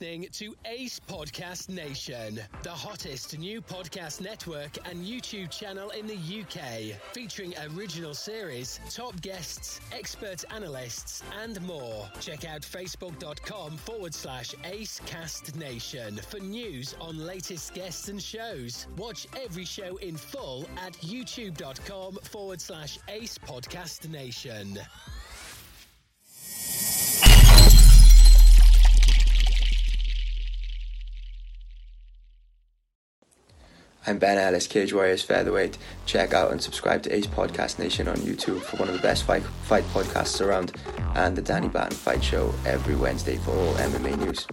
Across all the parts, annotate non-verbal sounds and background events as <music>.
Listening to Ace Podcast Nation, the hottest new podcast network and YouTube channel in the UK, featuring original series, top guests, expert analysts, and more. Check out facebook.com forward slash Acecast Nation for news on latest guests and shows. Watch every show in full at youtube.com forward slash Ace Podcast Nation. I'm Ben Ellis, Cage Warriors Featherweight. Check out and subscribe to Ace Podcast Nation on YouTube for one of the best fight, fight podcasts around and the Danny Batten Fight Show every Wednesday for all MMA news.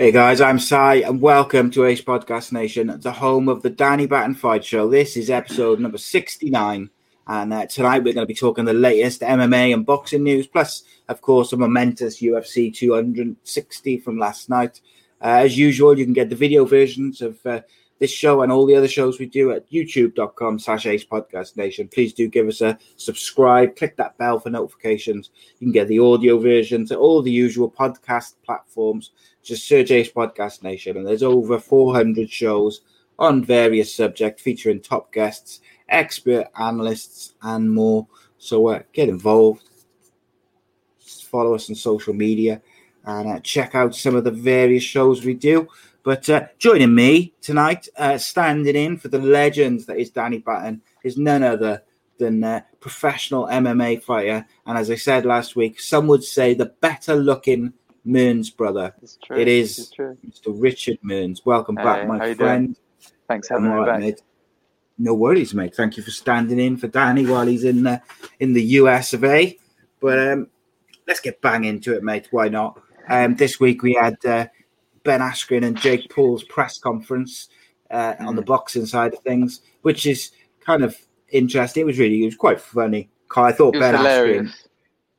Hey guys, I'm Si, and welcome to Ace Podcast Nation, the home of the Danny Batten Fight Show. This is episode number 69, and uh, tonight we're going to be talking the latest MMA and boxing news, plus, of course, a momentous UFC 260 from last night. Uh, as usual, you can get the video versions of uh, this show and all the other shows we do at youtube.com slash ace podcast nation please do give us a subscribe click that bell for notifications you can get the audio versions at all the usual podcast platforms just search ace podcast nation and there's over 400 shows on various subjects featuring top guests expert analysts and more. So uh, get involved. Follow us on social media and uh, check out some of the various shows we do. But uh, joining me tonight, uh, standing in for the legend that is Danny Batten, is none other than uh, professional MMA fighter. And as I said last week, some would say the better looking Mearns brother. It's true. It is It's true. Mr. Richard Mearns. Welcome back, my friend. doing? Thanks for having me back. mate. No worries, mate. Thank you for standing in for Danny while he's in the in the US of A. But um, let's get bang into it, mate. Why not? Um, this week we had uh, Ben Askren and Jake Paul's press conference uh, on Mm. the boxing side of things, which is kind of interesting. It was really, it was quite funny. I thought Ben Askren, hilarious.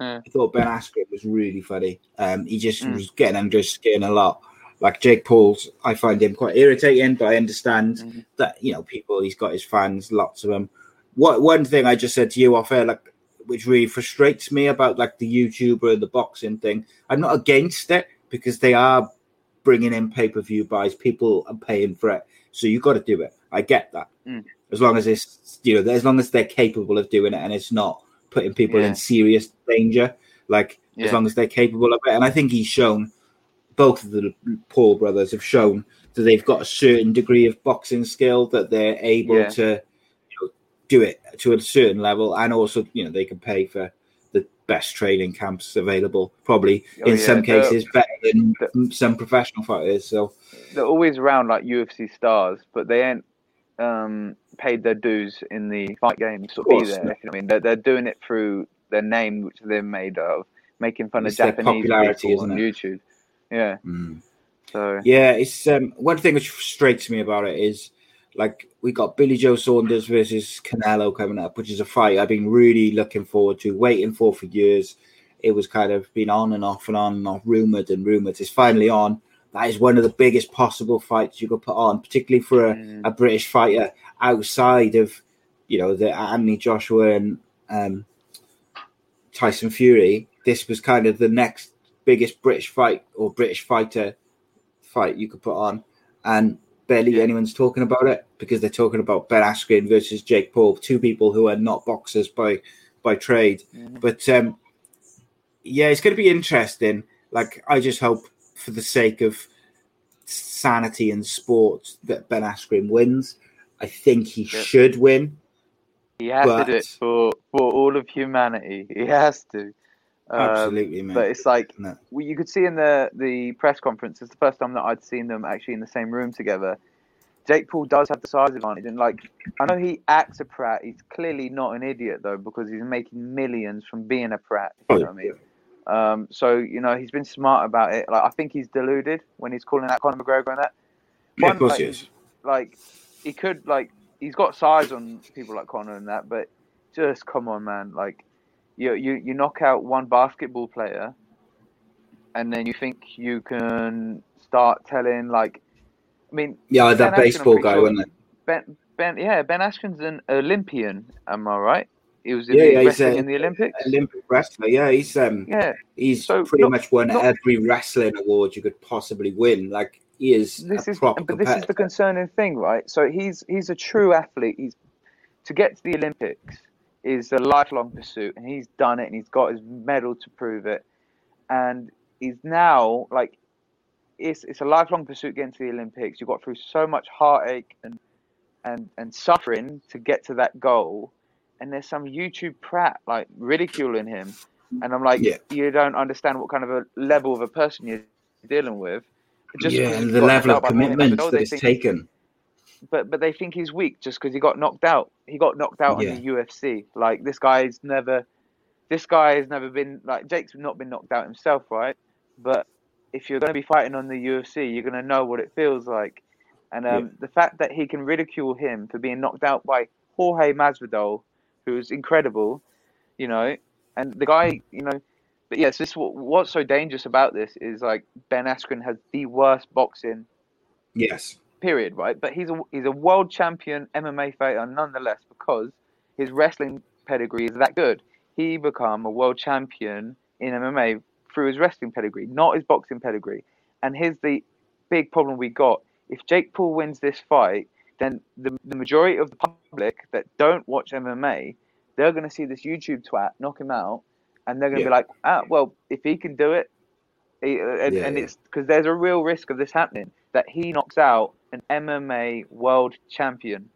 Yeah. I thought Ben Askren was really funny. Um, he just Mm. was getting under his skin a lot. Like Jake Paul's, I find him quite irritating, but I understand Mhm. that you know people. He's got his fans, lots of them. What one thing I just said to you off air, like which really frustrates me about like the YouTuber and the boxing thing. I'm not against it because they are bringing in pay per view buys. People are paying for it, so you got to do it. I get that. Mm. As long as it's you know, as long as they're capable of doing it and it's not putting people Yeah. in serious danger. Like as long as they're capable of it, and I think he's shown. Both of the Paul brothers have shown that they've got a certain degree of boxing skill that they're able Yeah. to you know, do it to a certain level, and also you know they can pay for the best training camps available. Probably Oh, in yeah, some cases better than some professional fighters. So They're always around like UFC stars, but they ain't um, paid their dues in the fight games to Of be there. no. you know I mean, they're, they're doing it through their name, which they're made of, making fun It's of Japanese popularity, people isn't on it? YouTube. Yeah. mm. So yeah, it's um, one thing which frustrates me about it is like we got Billy Joe Saunders versus Canelo coming up, which is a fight I've been really looking forward to, waiting for for years. It was kind of been on and off and on and off, rumored and rumored. It's finally on. That is one of the biggest possible fights you could put on, particularly for a, Mm. a British fighter outside of, you know, the Anthony Joshua and um, Tyson Fury. This was kind of the next biggest British fight or British fighter fight you could put on, and barely Yeah. anyone's talking about it because they're talking about Ben Askren versus Jake Paul, two people who are not boxers by by trade. Mhm. But um, yeah, it's going to be interesting. Like I just hope, for the sake of sanity and sport, that Ben Askren wins. I think he Yep. should win. he has to do it for, for all of humanity. <laughs> He has to. Um, Absolutely, man. But it's like No. well, you could see in the the press conference. It's the first time that I'd seen them actually in the same room together. Jake Paul does have the size advantage, and like I know he acts a prat. He's clearly not an idiot though, because he's making millions from being a prat. You know what I mean? Um, so you know he's been smart about it. Like I think he's deluded when he's calling out Conor McGregor and that. Yeah, One, of course like, he is. Like he could like he's got size on people like Conor and that, but just come on, man. Like you you you knock out one basketball player, and then you think you can start telling like, I mean, Yeah, that Ben I'm baseball guy, sure- wasn't it? Ben Ben yeah Ben Askren's an Olympian. Am I right? He was in Yeah, the yeah, wrestling a- in the Olympics. Olympic wrestler. Yeah, he's um, Yeah, he's So, pretty not- much won not- every wrestling award you could possibly win. Like he is this a is proper but this is the concerning thing, right? So he's he's a true athlete. He's to get to the Olympics is a lifelong pursuit, and he's done it, and he's got his medal to prove it, and he's now like it's it's a lifelong pursuit getting to the Olympics. You got through so much heartache and and and suffering to get to that goal, and there's some YouTube prat like ridiculing him, and I'm like, Yeah. you don't understand what kind of a level of a person you're dealing with. Just yeah, and the level of knocked out by Jorge commitment that think- taken. but but they think he's weak just because he got knocked out. He got knocked out Yeah. in the UFC. Like this guy's never, this guy has never been like Jake's not been knocked out himself, right? But if you're going to be fighting on the UFC, you're going to know what it feels like. And um, Yeah. the fact that he can ridicule him for being knocked out by Jorge Masvidal, who's incredible, you know, and the guy, you know, but yes, this what's so dangerous about this is like Ben Askren has the worst boxing Yes. period, right? But he's a he's a world champion MMA fighter nonetheless because his wrestling pedigree is that good. He become a world champion in MMA through his wrestling pedigree, not his boxing pedigree. And here's the big problem we got: if Jake Paul wins this fight, then the the majority of the public that don't watch MMA, they're going to see this YouTube twat knock him out, and they're going to Yeah. be like, ah, well, if he can do it, he, and, Yeah, and yeah. it's because there's a real risk of this happening that he knocks out an MMA world champion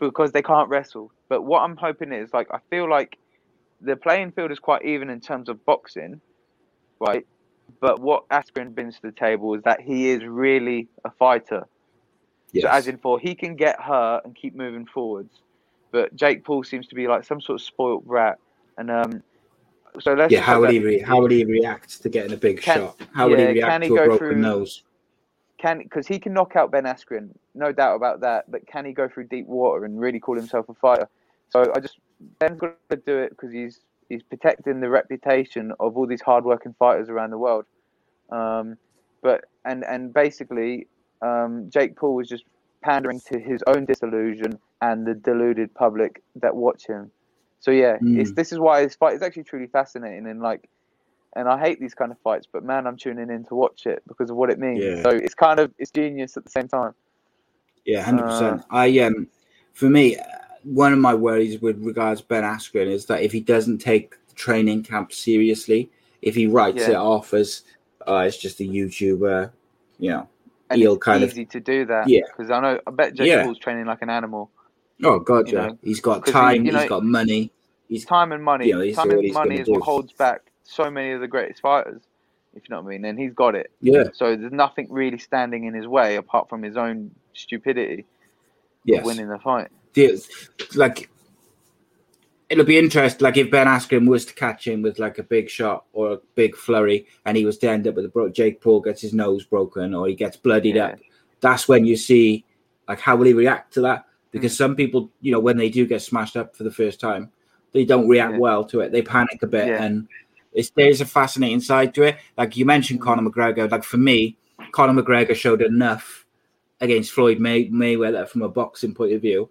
because they can't wrestle. But what I'm hoping is like I feel like the playing field is quite even in terms of boxing, right? But what Askren brings to the table is that he is really a fighter. Yes. So as in for he can get hurt and keep moving forwards. But Jake Paul seems to be like some sort of spoilt brat. And um so let's yeah, how would he re- how would he react to getting a big Can- shot? How would he react can he to a go broken through- nose? can because he can knock out Ben Askren, no doubt about that. But can he go through deep water and really call himself a fighter? So I just Ben's got to do it because he's he's protecting the reputation of all these hardworking fighters around the world. Um, but and and basically, um, Jake Paul was just pandering to his own disillusion and the deluded public that watch him. So yeah, Mm. it's this is why this fight is actually truly fascinating and like. And I hate these kind of fights, but man, I'm tuning in to watch it because of what it means. Yeah. So it's kind of it's genius at the same time. Yeah, hundred Uh, percent. I um, for me, one of my worries with regards Ben Askren is that if he doesn't take the training camp seriously, if he writes Yeah. it off as uh, it's just a YouTuber, you know, And he'll it's kind of easy to do that. Yeah. Because I know I bet Jake Yeah. Paul's training like an animal. oh god, yeah, know, he's got 'cause he- time, you know- he's got money. he's time and money. you know, time and money is what holds back so many of the greatest fighters. If you know what I mean, and he's got it. yeah, So there's nothing really standing in his way apart from his own stupidity yes. of winning the fight. the, like it'll be interesting. Like if Ben Askren was to catch him with like a big shot or a big flurry, and he was to end up with a bro- Jake Paul gets his nose broken or he gets bloodied Yeah. up. That's when you see like how will he react to that? Because mm. some people, you know, when they do get smashed up for the first time, they don't react Yeah. well to it. They panic a bit, Yeah. and it's there's a fascinating side to it. Like you mentioned, mm. Conor McGregor. Like for me, Conor McGregor showed enough against Floyd May- Mayweather from a boxing point of view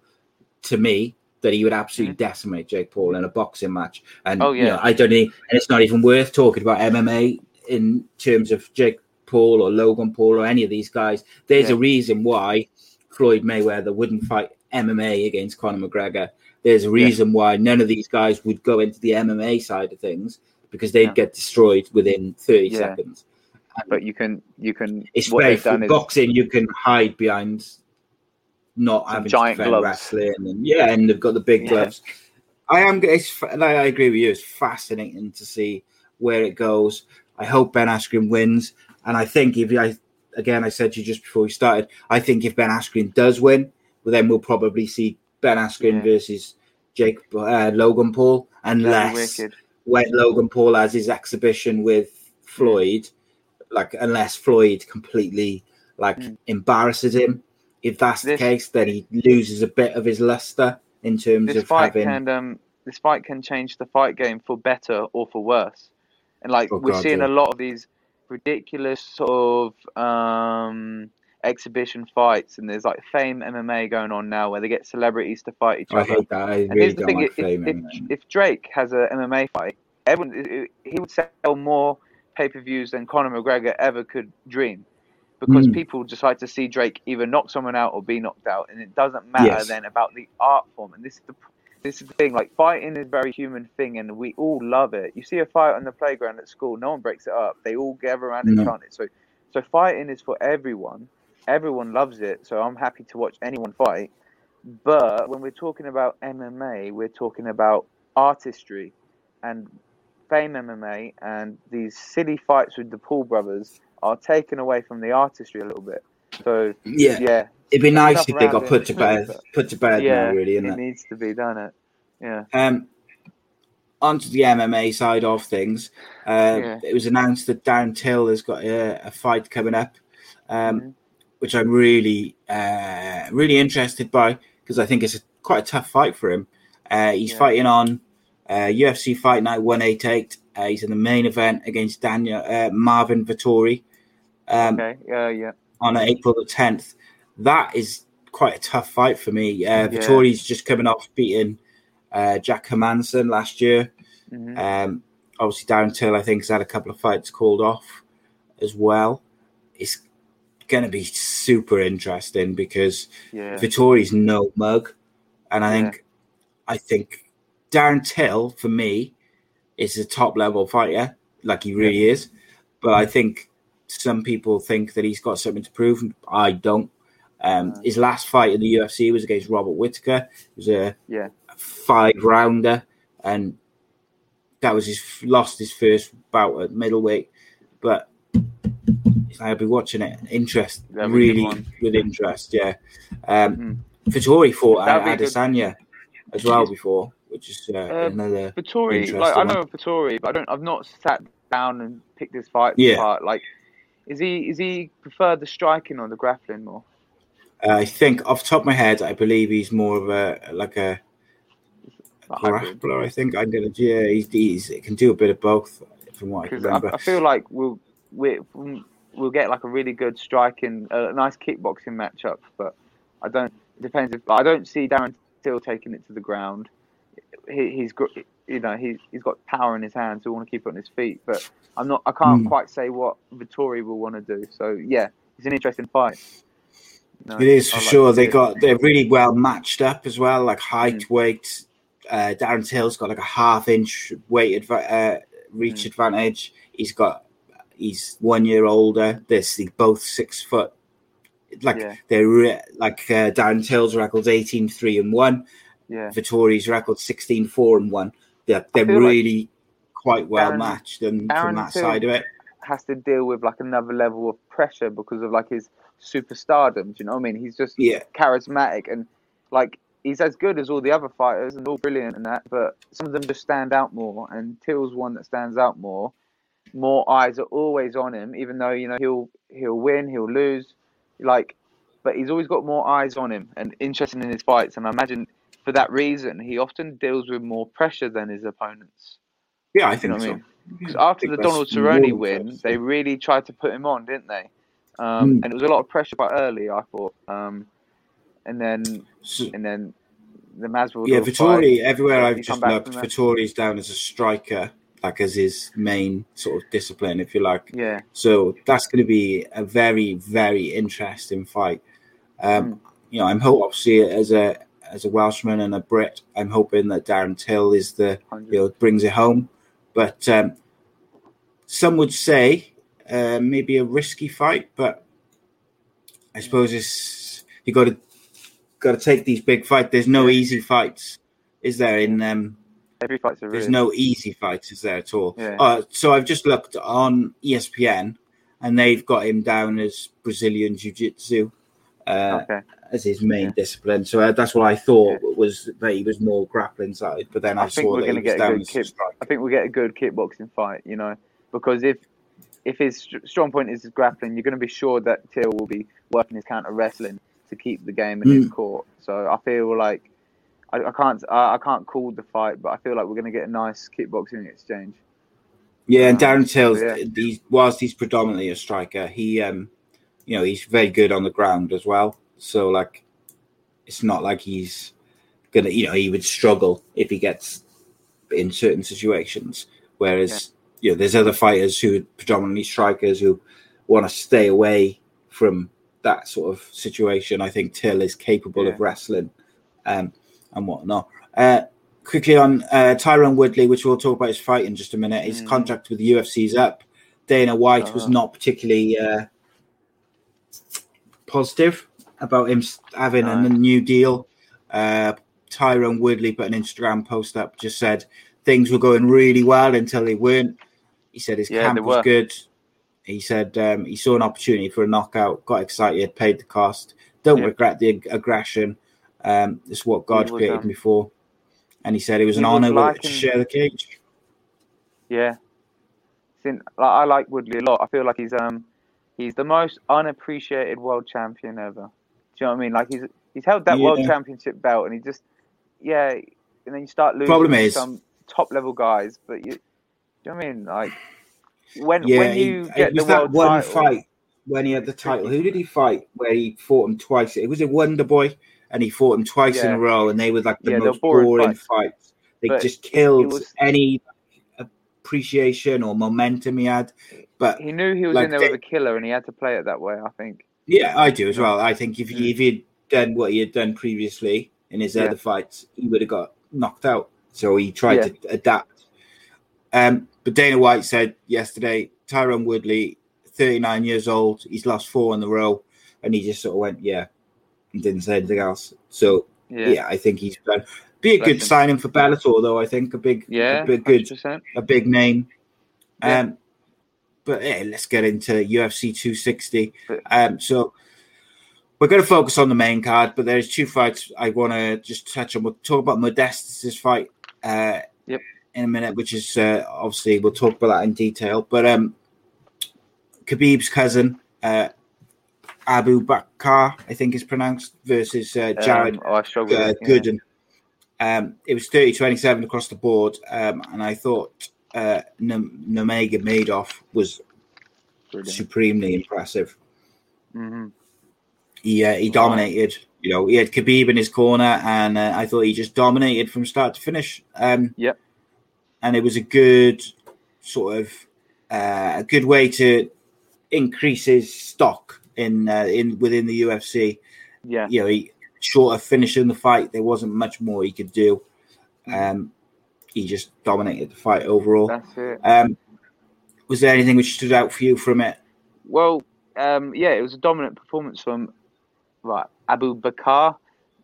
to me that he would absolutely mm-hmm. decimate Jake Paul in a boxing match. And Oh, you know, yeah. I don't need, and it's not even worth talking about MMA in terms of Jake Paul or Logan Paul or any of these guys. There's Yeah. a reason why Floyd Mayweather wouldn't fight MMA against Conor McGregor. There's a reason why none of these guys would go into the MMA side of things because they'd Yeah. get destroyed within 30 Yeah. seconds. But you can you can It's what very they've done is boxing. You can hide behind not having giant gloves. wrestling, and yeah, and they've got the big Yeah. gloves. I am. It's, I agree with you. It's fascinating to see where it goes. I hope Ben Askren wins, and I think if I again, I said to you just before we started, I think if Ben Askren does win, well, then we'll probably see Ben Askren Yeah. versus Jake uh, Logan Paul, unless when Logan Paul has his exhibition with Floyd, like unless Floyd completely like Mm. embarrasses him. If that's the case, then he loses a bit of his luster in terms This of fight having. can um this fight can change the fight game for better or for worse. And like Oh, we're God, seeing yeah. a lot of these ridiculous sort of um exhibition fights and there's like fame MMA going on now where they get celebrities to fight each other. I hate that. I And really here's the thing: like if, if, if Drake has a MMA fight, everyone he would sell more pay per views than Conor McGregor ever could dream, because Mm. people like to see Drake either knock someone out or be knocked out, and it doesn't matter Yes. then about the art form. And this is the this is the thing: like fighting is a very human thing, and we all love it. You see a fight on the playground at school, no one breaks it up; they all gather around and No. chant it. So, so fighting is for everyone. Everyone loves it, so I'm happy to watch anyone fight. But when we're talking about MMA, we're talking about artistry and fame MMA, and these silly fights with the Paul brothers are taken away from the artistry a little bit. So yeah, yeah, it'd be nice if they got put to bed. Put to bed yeah, now, really, it isn't it? needs to be done. It, yeah, Um, onto the MMA side of things, uh, Yeah. it was announced that Darren Till has got a, a fight coming up, um, Mhm. which I'm really, uh, really interested by because I think it's a, quite a tough fight for him. Uh, he's Yeah. fighting on uh, UFC Fight Night 188. Uh, he's in the main event against Daniel uh, Marvin Vettori um, okay, yeah, yeah, on April the 10th. That is quite a tough fight for me. Uh, Yeah. Vettori's just coming off beating uh, Jack Hermansson last year. hmm Um, obviously, Darren Till, I think, has had a couple of fights called off as well. It's going to be super interesting because yeah, Vettori's no mug, and I Yeah. think, I think Darren Till for me is a top level fighter, like he really is. But I think some people think that he's got something to prove. I don't. Um, Mm. his last fight in the UFC was against Robert Whitaker. It was a yeah, five rounder, and that was his lost his first bout at middleweight. But I'll be watching it interest That'd good really with interest. Yeah, um, Mhm. Vettori fought That'd good- Adesanya as well before, which is uh, Uh, another. Vettori, like I know of Vettori, but I don't. I've not sat down and picked his fight Yeah. apart. Like, is he is he prefer the striking or the grappling more? Uh, I think off the top of my head, I believe he's more of a like a hybrid? grappler. I think I'm gonna. Yeah, he's, he's he can do a bit of both, from what I can Because I, remember. I feel like we'll we we'll get like a really good striking, a nice kickboxing matchup. But I don't. It depends if I don't see Darren Till taking it to the ground. He, he's got you know he's he's got power in his hands. So we want to keep it on his feet. But I'm not. I can't Mm. quite say what Vettori will want to do. So yeah, it's an interesting fight. Know, It is for like sure. They got they're really well matched up as well, like Mm. height, weight. Uh, Darren Till's got like a half inch weight adva- uh, reach Mm. advantage. He's got he's one year older. This they both six foot. Like Yeah. they're re- like uh, Darren Till's record's 18 3 and one. Yeah. Vettori's record 16 4 and one. they're, they're feel like really quite well Darren- matched, and Darren from that side of it, has to deal with like another level of pressure because of like his superstardom. Do you know what I mean? He's just yeah, charismatic and like he's as good as all the other fighters and all brilliant and that, but some of them just stand out more. And Till's one that stands out more. More eyes are always on him, even though you know he'll he'll win, he'll lose, like, but he's always got more eyes on him and interested in his fights. And I imagine for that reason, he often deals with more pressure than his opponents. yeah, I You think know what I so. mean? Because after the Donald Cerrone win, they really tried to put him on, didn't they? Um, Mm. And it was a lot of pressure quite early, I thought. Um, and then So- and then the Masvidal yeah, fight, Vettori. Everywhere I've just looked. Vettori's down as a striker, like as his main sort of discipline, if you like. Yeah, So that's going to be a very, very interesting fight. Um, Mm. You know, I'm hope obviously as a as a Welshman and a Brit, I'm hoping that Darren Till is the you know brings it home. But um, some would say uh, maybe a risky fight, but I suppose it's you got to got to take these big fights. There's no easy fights, is there? In um, every fight's a there's no easy fights, is there at all? Yeah. Uh, so I've just looked on ESPN, and they've got him down as Brazilian Jiu Jitsu uh, Okay, as his main Yeah. discipline. So uh, that's what I thought was that he was more grappling side. But then I, I think saw we're gonna get a good kick-. I think we'll get a good kickboxing fight. You know, because if if his strong point is his grappling, you're going to be sure that Till will be working his counter wrestling to keep the game in Mm. his court. So I feel like I, I can't I, I can't call the fight, but I feel like we're going to get a nice kickboxing exchange. Yeah, and Um, Darren Till, yeah. he's, whilst he's predominantly a striker, he, um, you know, he's very good on the ground as well. So, like, it's not like he's gonna, you know, he would struggle if he gets in certain situations. Whereas, you know, there's other fighters who predominantly strikers who want to stay away from that sort of situation. I think Till is capable Yeah. of wrestling um, and whatnot. Uh, quickly on uh, Tyron Woodley, which we'll talk about his fight in just a minute. His Mm. contract with the UFC is up. Dana White was Uh-huh. not particularly uh, positive about him having a new deal. Uh, Tyron Woodley put an Instagram post up, just said things were going really well until they weren't. He said his Yeah, camp was were. good. He said um, he saw an opportunity for a knockout, got excited, paid the cost. Don't Yeah. regret the ag- aggression. Um, it's what God created um, me for. And he said it was he an honor like to him- share the cage. Yeah. Sin- like, I like Woodley a lot. I feel like he's um he's the most unappreciated world champion ever. Do you know what I mean? Like he's he's held that world championship belt and he just yeah, and then you start losing Problem is- some top level guys, but you, do you know what I mean? Like when Yeah, when he- you it get was the that world one title, fight when he had the title. Who did he fight where he fought him twice? It was a Wonder Boy, and he fought him twice in a row, and they were like the Yeah, most boring boring, fights. fights. They But just killed was- any appreciation or momentum he had. But he knew he was like in there they- with a killer and he had to play it that way. I think. Yeah, I do as well. I think if, he, Mm. if he'd done what he had done previously in his Yeah. other fights, he would have got knocked out. So he tried Yeah. to adapt. Um, but Dana White said yesterday, Tyron Woodley, 39 years old, he's lost four in a row, and he just sort of went, yeah, and didn't say anything else. So Yeah. I think he's done. Be a Bless good him. signing for Bellator, though. I think a big, Yeah. a big, good, 100%. a big name. Yeah. Um, but yeah, let's get into UFC 260. Um, so we're going to focus on the main card, but there's two fights I want to just touch on. We'll talk about Modestas' fight uh, Yep. in a minute, which is uh, obviously we'll talk about that in detail. But um, Khabib's cousin, uh, Abu Bakr, I think is pronounced, versus uh, Jared Um, oh, uh, it. yeah. Gooden. Um, it was 30 27 across the board, um, and I thought uh, N- Nurmagomedov was Brilliant. supremely impressive. Mhm. He uh, he dominated. You know, he had Khabib in his corner, and uh, I thought he just dominated from start to finish. Um, Yep. and it was a good sort of uh, a good way to increase his stock in uh, in within the UFC. Yeah. You know, he short of finishing the fight, there wasn't much more he could do. Um, he just dominated the fight overall. That's it. Um, was there anything which stood out for you from it? Well, um, yeah, it was a dominant performance from right Abu Bakar.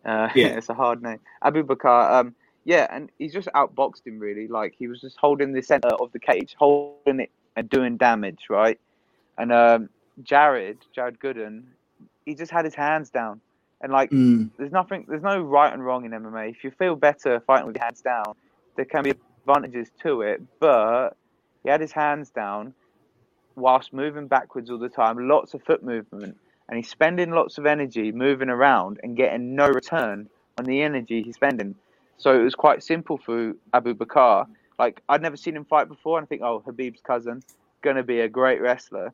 Uh, <laughs> Yeah. it's a hard name. Abu Bakar. Um, yeah, and he's just outboxed him really. Like he was just holding the center of the cage, holding it and doing damage, right? And um, Jared, Jared Gooden, he just had his hands down, and like Mm. there's nothing, there's no right and wrong in MMA. If you feel better fighting with your hands down, there can be advantages to it, but he had his hands down whilst moving backwards all the time, lots of foot movement, and he's spending lots of energy moving around and getting no return on the energy he's spending. So it was quite simple for Abu Bakar. Like I'd never seen him fight before, and I think, oh, Khabib's cousin, gonna be a great wrestler.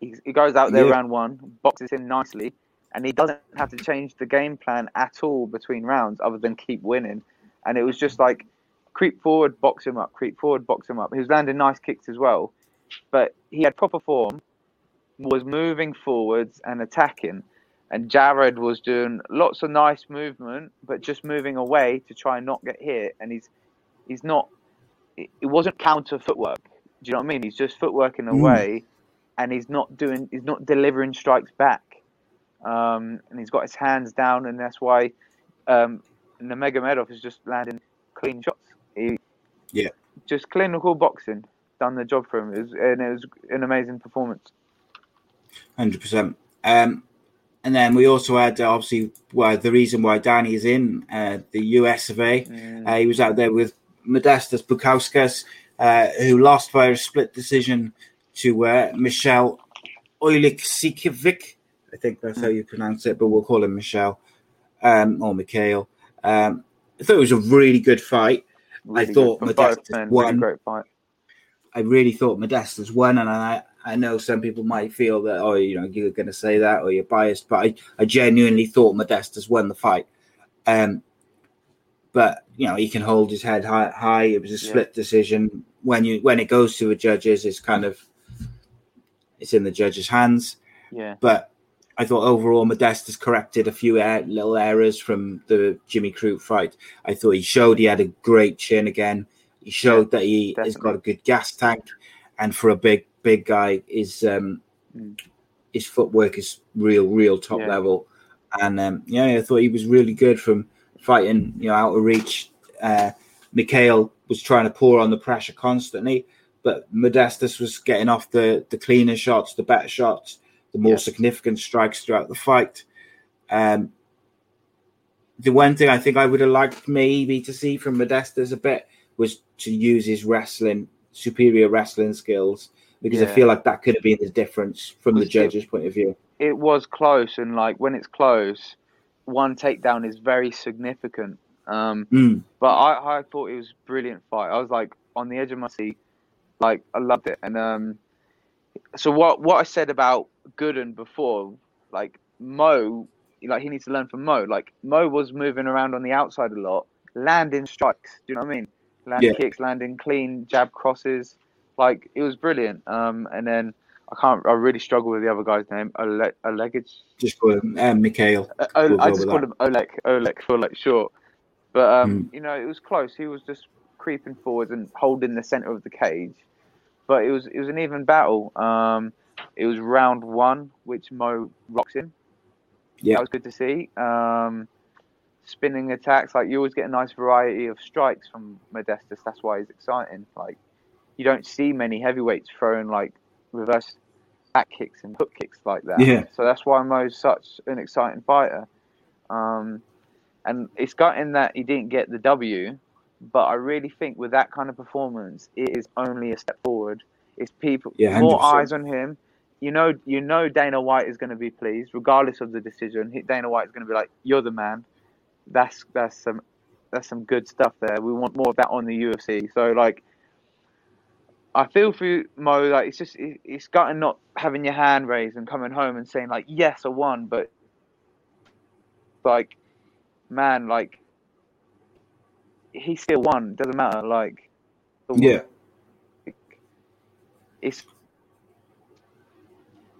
He, he goes out there Yeah. round one, boxes in nicely, and he doesn't have to change the game plan at all between rounds, other than keep winning. And it was just like creep forward, box him up, creep forward, box him up. He was landing nice kicks as well, but he had proper form, was moving forwards and attacking. And Jared was doing lots of nice movement, but just moving away to try and not get hit. And he's he's not. It wasn't counter footwork. Do you know what I mean? He's just footworking Mm. away, and he's not doing. He's not delivering strikes back. Um, and he's got his hands down, and that's why um, Nurmagomedov is just landing clean shots. Yeah. just clinical boxing done the job for him. It was, and it was an amazing performance. Hundred percent. Um, and then we also had uh, obviously well, the reason why Danny is in uh, the US of A. Uh, he was out there with Modestas Bukauskas, uh, who lost by a split decision to uh, Michelle Oiliksikovic. I think that's how you pronounce it, but we'll call him Michelle um, or Mikhail. Um, I thought it was a really good fight. I thought Modestas won. Really great fight. I really thought Modestas won, and I I know some people might feel that oh you know you're going to say that or you're biased, but I, I genuinely thought Modestas won the fight. Um, but you know he can hold his head high. high. It was a Yeah. split decision. When you when it goes to the judges, it's kind of it's in the judges' hands. Yeah. But I thought overall Modestas corrected a few er- little errors from the Jimmy Crute fight. I thought he showed he had a great chin again. He showed that he has got a good gas tank, and for a big big guy, his um, Mm. his footwork is real real top Yeah. level. And um, yeah, I thought he was really good from fighting you know out of reach. Uh, Mikhail was trying to pour on the pressure constantly, but Modestas was getting off the the cleaner shots, the better shots, the more significant strikes throughout the fight. Um, the one thing I think I would have liked maybe to see from Modestas a bit was to use his wrestling, superior wrestling skills, because I feel like that could have been the difference from the judges' point of view. It was close, and like when it's close, one takedown is very significant. Um, Mm. But I, I thought it was a brilliant fight. I was like on the edge of my seat, like I loved it. And um, so what what I said about Gooden before, like Mo, like he needs to learn from Mo. Like Mo was moving around on the outside a lot, landing strikes. Do you know what I mean? Landing Yeah. kicks, landing clean jab crosses. Like it was brilliant. Um, and then I can't. I really struggle with the other guy's name. Oleg. Oleg. Just call him um, Mikhail. Uh, O- We'll I just called him Oleg, Oleg for like short. But um, Mm. you know, it was close. He was just creeping forward and holding the center of the cage. But it was it was an even battle. Um, it was round one, which Mo rocks in. Yeah. That was good to see. Um, spinning attacks, like you always get a nice variety of strikes from Modestas. That's why he's exciting. Like you don't see many heavyweights throwing like reverse back kicks and hook kicks like that. Yeah. So that's why Mo's such an exciting fighter. Um, and it's gutting that he didn't get the W, but I really think with that kind of performance, it is only a step forward. It's people Yeah, more 100%. eyes on him. You know, you know Dana White is going to be pleased, regardless of the decision. Dana White is going to be like, "You're the man." That's that's some that's some good stuff there. We want more of that on the UFC. So like, I feel for you, Mo. Like it's just it, it's gutting not having your hand raised and coming home and saying like, "Yes, I won," but like, man, like he still won. Doesn't matter. Like, Yeah. it's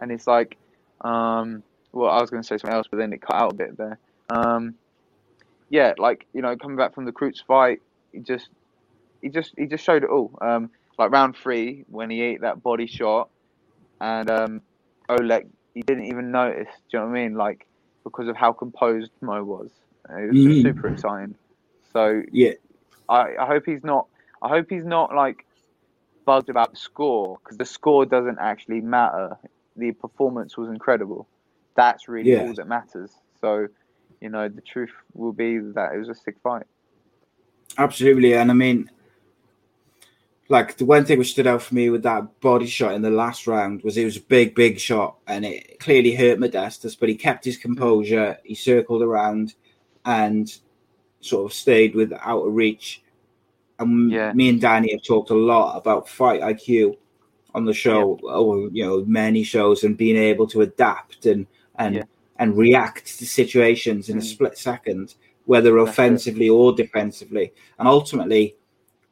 and it's like um well I was gonna say something else but then it cut out a bit there. Um yeah, like, you know, coming back from the Crute's fight, he just he just he just showed it all. Um like round three when he ate that body shot and um Oleg he didn't even notice, do you know what I mean? Like because of how composed Mo was. It was just Mhm. super exciting. So Yeah, I, I hope he's not. I hope he's not like bugged about the score because the score doesn't actually matter. The performance was incredible. That's really Yeah. all that matters. So, you know, the truth will be that it was a sick fight. absolutely. And I mean, like the one thing which stood out for me with that body shot in the last round was it was a big, big shot, and it clearly hurt Modestas, but he kept his composure. He circled around and sort of stayed with out of reach. And Yeah. me and Danny have talked a lot about fight IQ on the show, or you know, many shows, and being able to adapt and and Yeah. and react to situations in a Mm. split second, whether That's it. offensively or defensively. And ultimately,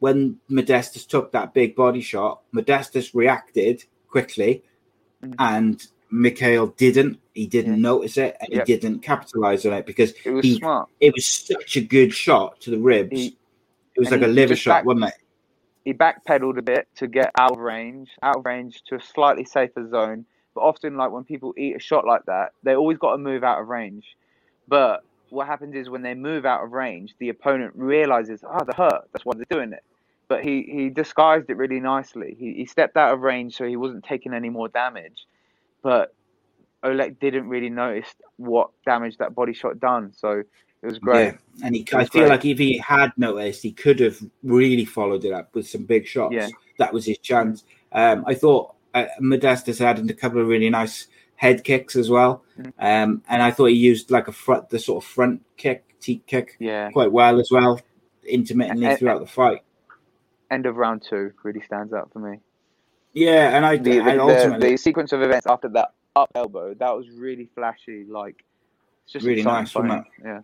when Modestas took that big body shot, Modestas reacted quickly, Mm. and Mikhail didn't. He didn't Yeah. notice it, and Yep. he didn't capitalize on it because It was he, smart. it was such a good shot to the ribs. He- it was like a liver shot, back- wasn't it? He backpedaled a bit to get out of range, out of range to a slightly safer zone. But often, like when people eat a shot like that, they always got to move out of range. But what happens is when they move out of range, the opponent realizes, ah, oh, they're hurt. That's why they're doing it. But he, he disguised it really nicely. He, he stepped out of range so he wasn't taking any more damage. But Oleg didn't really notice what damage that body shot done. So it was great. Yeah, and he, I feel great. like if he had noticed, he could have really followed it up with some big shots. Yeah. That was his chance. Um, I thought uh, Modestas had a couple of really nice head kicks as well, Mhm. um, and I thought he used like a front, the sort of front kick, teep kick, Yeah. quite well as well, intermittently And- throughout the fight. End of round two really stands out for me. Yeah, and I, the, the, and ultimately the sequence of events after that up elbow that was really flashy like it's just Really nice, wasn't fighting. yeah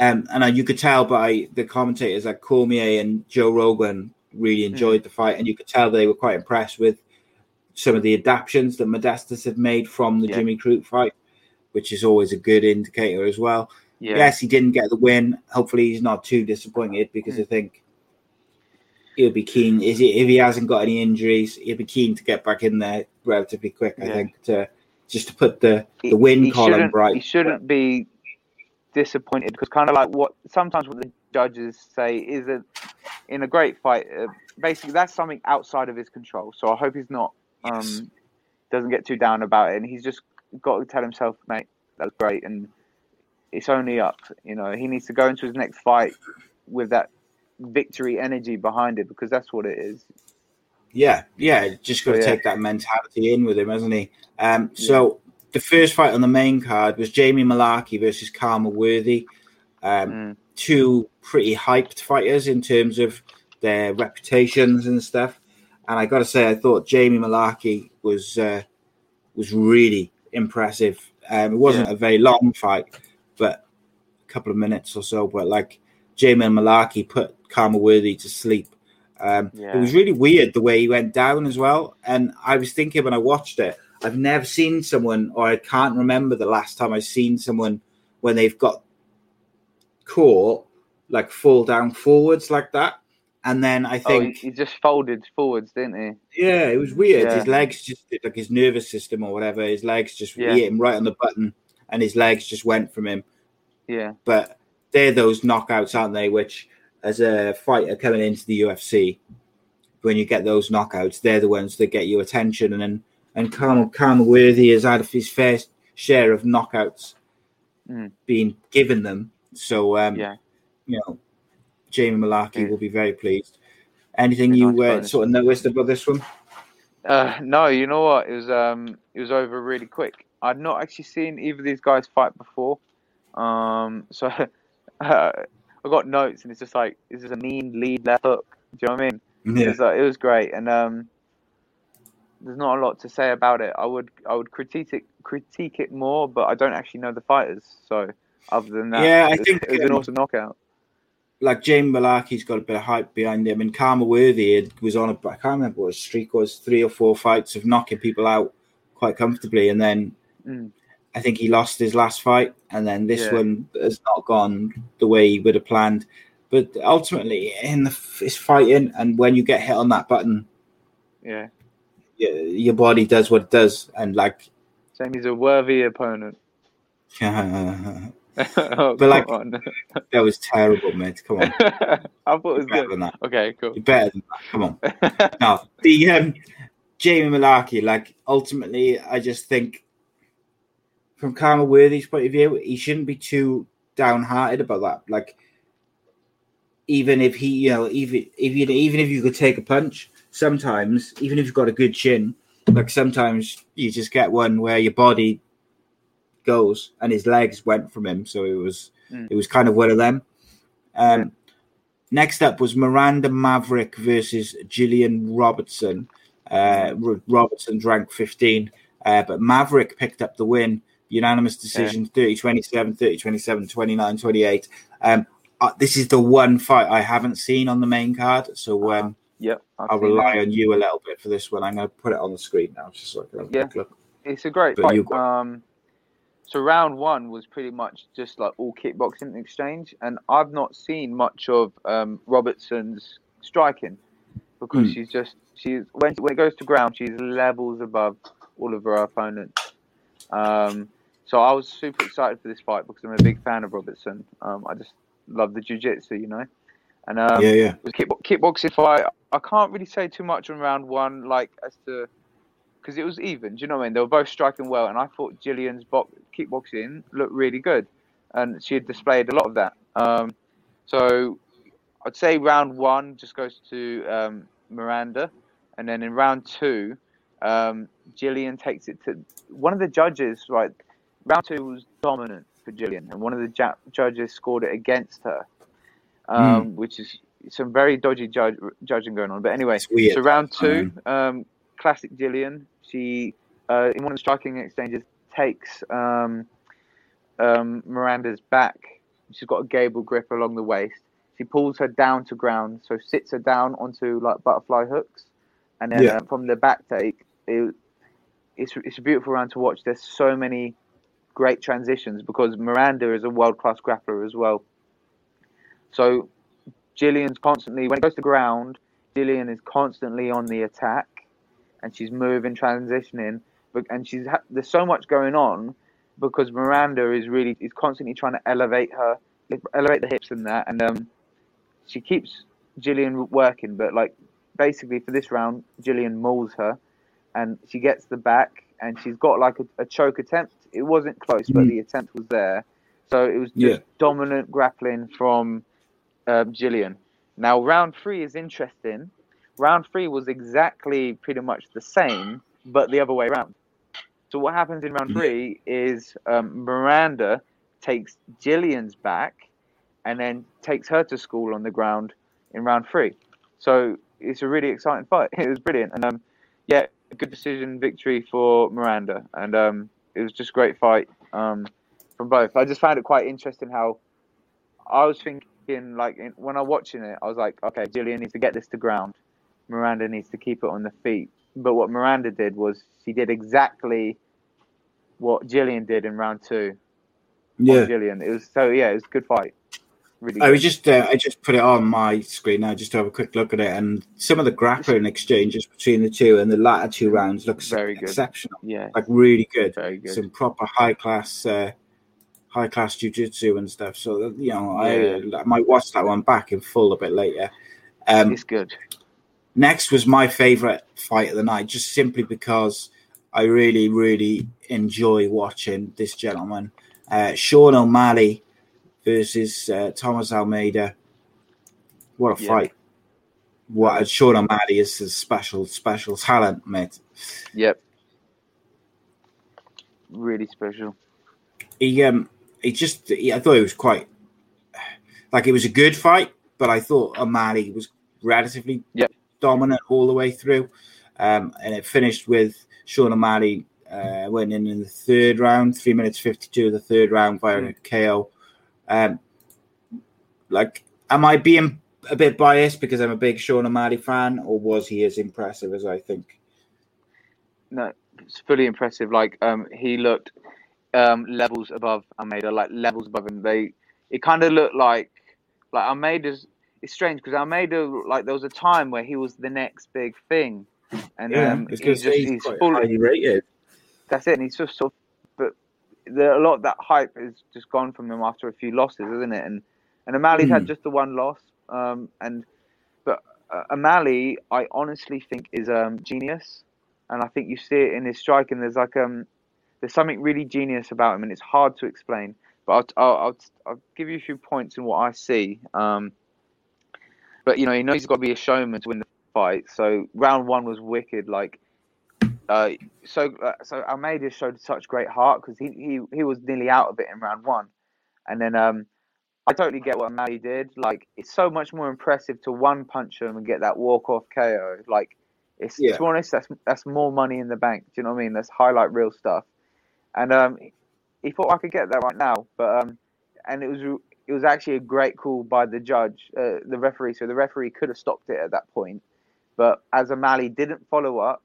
Um, and uh, you could tell by the commentators like Cormier and Joe Rogan really Hmm. enjoyed the fight, and you could tell they were quite impressed with some of the adaptations that Modestas had made from the Yeah. Jimmy Crute fight, which is always a good indicator as well. yeah Yes, he didn't get the win. Hopefully, he's not too disappointed because Hmm. I think he'll be keen. Is he, if he hasn't got any injuries, he'll be keen to get back in there relatively quick. I Yeah. think to just to put the He- the win he column bright. he shouldn't be disappointed because kind of like what sometimes what the judges say is that in a great fight uh, basically that's something outside of his control so i hope he's not um Yes. doesn't get too down about it and he's just got to tell himself mate that's great and it's only up you know he needs to go into his next fight with that victory energy behind it because that's what it is Yeah, yeah, just got to So, yeah. take that mentality in with him, hasn't he? Um, so the first fight on the main card was Jamie Mullarkey versus Khama Worthy. Um, Mm. Two pretty hyped fighters in terms of their reputations and stuff. And I got to say, I thought Jamie Mullarkey was uh, was really impressive. Um, it wasn't Yeah. a very long fight, but a couple of minutes or so. But like Jamie Mullarkey put Khama Worthy to sleep. Um, Yeah. It was really weird the way he went down as well. And I was thinking when I watched it, I've never seen someone, or I can't remember the last time I've seen someone when they've got caught, like fall down forwards like that. And then I oh think, he just folded forwards didn't he yeah, it was weird. Yeah. His legs just, like his nervous system or whatever, his legs just Yeah. hit him right on the button, and his legs just went from him. yeah But they're those knockouts, aren't they? Which, as a fighter coming into the UFC, when you get those knockouts, they're the ones that get you attention. And then, and Carmel, Carmel Worthy has had his fair share of knockouts Mm. being given them. So, um, yeah you know, Jamie Mullarkey Yeah. will be very pleased. Anything you nice uh, sort of noticed about this one? Uh, no, you know what? It was um, it was over really quick. I'd not actually seen either of these guys fight before, um, <laughs> so uh, <laughs> I got notes, and it's just like, this is a mean lead left hook? Do you know what I mean? It Yeah. was like, it was great, and um, there's not a lot to say about it. I would I would critique it critique it more, but I don't actually know the fighters, so other than that, Yeah, I it think, it was an um, awesome knockout. like Jamie Mullarkey's got a bit of hype behind him, and Khama Worthy was on a I can't remember what his streak was, three or four fights of knocking people out quite comfortably, and then Mm. I think he lost his last fight, and then this Yeah. one has not gone the way he would have planned. But ultimately, in the it's fighting, and when you get hit on that button, Yeah, your, your body does what it does, and like Jamie's a worthy opponent. <laughs> <laughs> oh, But, like-. <laughs> That was terrible, mate. Come on. I thought it was Better good. than that. Okay, cool. You're better than that. Come on. No, the um, Jamie Mullarkey, like ultimately, I just think from Khama Worthy's point of view, he shouldn't be too downhearted about that. Like, even if he, you know, even if you, even if you could take a punch, sometimes, even if you've got a good chin, like sometimes you just get one where your body goes and his legs went from him, so it was, Mm. it was kind of one of them. Um, Next up was Miranda Maverick versus Gillian Robertson. Uh, Robertson drank 15, uh, but Maverick picked up the win. Unanimous decision 30 27, 30 27, 29 28. Um, uh, this is the one fight I haven't seen on the main card, so um, Yep. I've I'll rely that. on you a little bit for this one. I'm going to put it on the screen now, just so I can have a Yeah. quick look. It's a great But fight. got- Um, so round one was pretty much just like all kickboxing exchange, and I've not seen much of um, Robertson's striking because Mm. she's just she's when when it goes to ground, she's levels above all of her opponents. Um, so I was super excited for this fight because I'm a big fan of Robertson. Um, I just love the jiu-jitsu, you know, and um, yeah, yeah. it was kick, kickboxing fight. I can't really say too much on round one, like as to because it was even. Do you know what I mean? They were both striking well, and I thought Gillian's bo- kickboxing looked really good, and she had displayed a lot of that. Um, so I'd say round one just goes to um, Miranda, and then in round two, um, Gillian takes it to one of the judges. Right, round two was dominant for Gillian, and one of the ja- judges scored it against her, um, which is some very dodgy judge- judging going on. But anyway, so round two, um, classic Gillian. She uh, in one of the striking exchanges takes um, um, Miranda's back. She's got a gable grip along the waist. She pulls her down to ground, so sits her down onto like butterfly hooks, and then Yeah. uh, from the back take, it, it's it's a beautiful round to watch. There's so many great transitions because Miranda is a world class grappler as well. So Gillian's constantly when it goes to ground, Gillian is constantly on the attack, and she's moving, transitioning, and she's there's so much going on because Miranda is really is constantly trying to elevate her, elevate the hips and that, and um, she keeps Gillian working, but like basically for this round, Gillian mauls her, and she gets the back, and she's got like a, a choke attempt. It wasn't close, but Mm. the attempt was there, so it was just Yeah. dominant grappling from um, Gillian. Now round three is interesting. Round three was exactly pretty much the same, but the other way around. So what happens in round three is um, Miranda takes Gillian's back and then takes her to school on the ground in round three. So it's a really exciting fight. <laughs> It was brilliant, and um, yeah, a good decision victory for Miranda, and um, it was just a great fight um, from both. I just found it quite interesting how I was thinking, like in, when I was watching it, I was like, okay, Gillian needs to get this to ground. Miranda needs to keep it on the feet. But what Miranda did was she did exactly what Gillian did in round two. Yeah. Gillian. It was so yeah, it was a good fight. Really. I was just uh, I just put it on my screen now just to have a quick look at it, and some of the grappling exchanges between the two and the latter two rounds looks Very good. exceptional, yeah, like really good. very good. Some proper high class, uh, high class jujitsu and stuff. So you know, I, I might watch that one back in full a bit later. Um, it's good. next was my favorite fight of the night, just simply because I really, really enjoy watching this gentleman, uh, Sean O'Malley versus uh, Thomas Almeida. What a Yeah. fight! What a Sean O'Malley is a special, special talent, mate. Yep. Really special. He um, he just, he, I thought it was quite like it was a good fight, but I thought O'Malley was relatively Yep. dominant all the way through. Um, and it finished with Sean O'Malley uh, winning in the third round, three minutes 52 of the third round via Mm. KO. Um, like, am I being a bit biased because I'm a big Sean O'Malley fan, or was he as impressive as I think? No, it's fully impressive. Like um, he looked um levels above Almeida, like levels above him. They it kind of looked like like Almeida's. It's strange because Almeida like there was a time where he was the next big thing, and um, I was he's just he's quite full. highly rated. That's it. And he's just sort of, the, a lot of that hype is just gone from him after a few losses, isn't it? And and O'Malley's had Mm. just the one loss. Um, and but uh, O'Malley, I honestly think is um genius, and I think you see it in his striking. There's like um there's something really genius about him, and it's hard to explain. But I'll I'll, I'll, I'll give you a few points in what I see. Um, but you know, he knows he's got to be a showman to win the fight. So round one was wicked. Like, uh, so uh, so Almeida showed such great heart because he, he he was nearly out of it in round one, and then um, I totally get what O'Malley did. Like, it's so much more impressive to one punch him and get that walk off KO. Like, it's Yeah. to be honest, that's that's more money in the bank. Do you know what I mean? That's highlight reel stuff. And um, he thought I could get that right now, but um, and it was it was actually a great call by the judge, uh, the referee. So the referee could have stopped it at that point, but as O'Malley didn't follow up,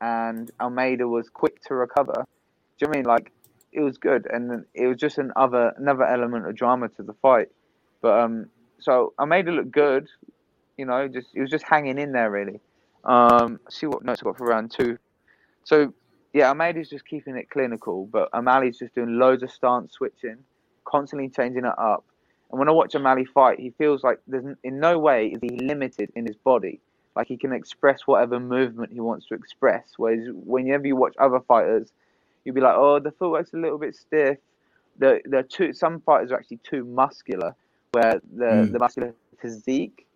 and Almeida was quick to recover. Do you know I mean? Like it was good, and it was just another another element of drama to the fight. But um, so Almeida looked good. You know, just he was just hanging in there really. Um, see what notes I got for round two. So yeah, Almeida's just keeping it clinical, but O'Malley's just doing loads of stance switching, constantly changing it up. And when I watch O'Malley fight, he feels like there's in no way is he limited in his body. Like he can express whatever movement he wants to express. Whereas whenever you watch other fighters, you'll be like, oh, the footwork's a little bit stiff. The the too some fighters are actually too muscular, where the Mm. the muscular physique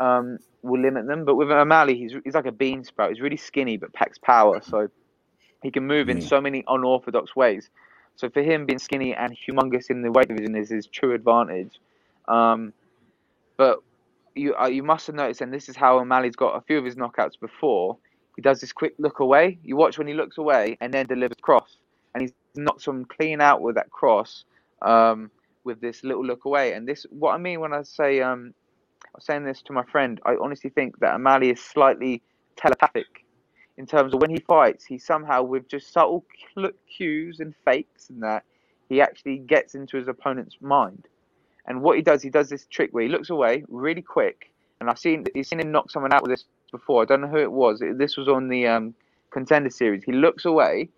um, will limit them. But with O'Malley, he's he's like a bean sprout. He's really skinny but packs power, so he can move in so many unorthodox ways. So for him, being skinny and humongous in the weight division is his true advantage. Um, but you uh, you must have noticed, and this is how O'Malley's got a few of his knockouts before. He does this quick look away. You watch when he looks away and then delivers cross, and he knocks him clean out with that cross, um, with this little look away. And this, what I mean when I say, um, I was saying this to my friend. I honestly think that O'Malley is slightly telepathic in terms of when he fights, he somehow with just subtle cues and fakes and that he actually gets into his opponent's mind. And what he does, he does this trick where he looks away really quick. And I've seen he's seen him knock someone out with this before. I don't know who it was. This was on the um, contender series. He looks away,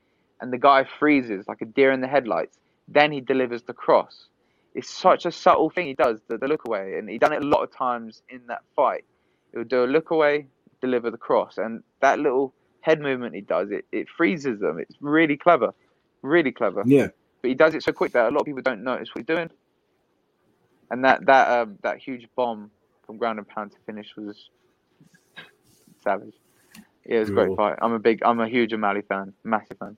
and the guy freezes like a deer in the headlights. Then he delivers the cross. It's such a subtle thing he does, the, the look away, and he done it a lot of times in that fight. He'll do a look away, deliver the cross, and that little head movement he does, it, it freezes them. It's really clever, really clever. Yeah. But he does it so quick that a lot of people don't notice what he's doing. And that that um, that huge bomb from ground and pound to finish was savage. Yeah, it was a great fight. I'm a big, I'm a huge O'Malley fan, massive fan.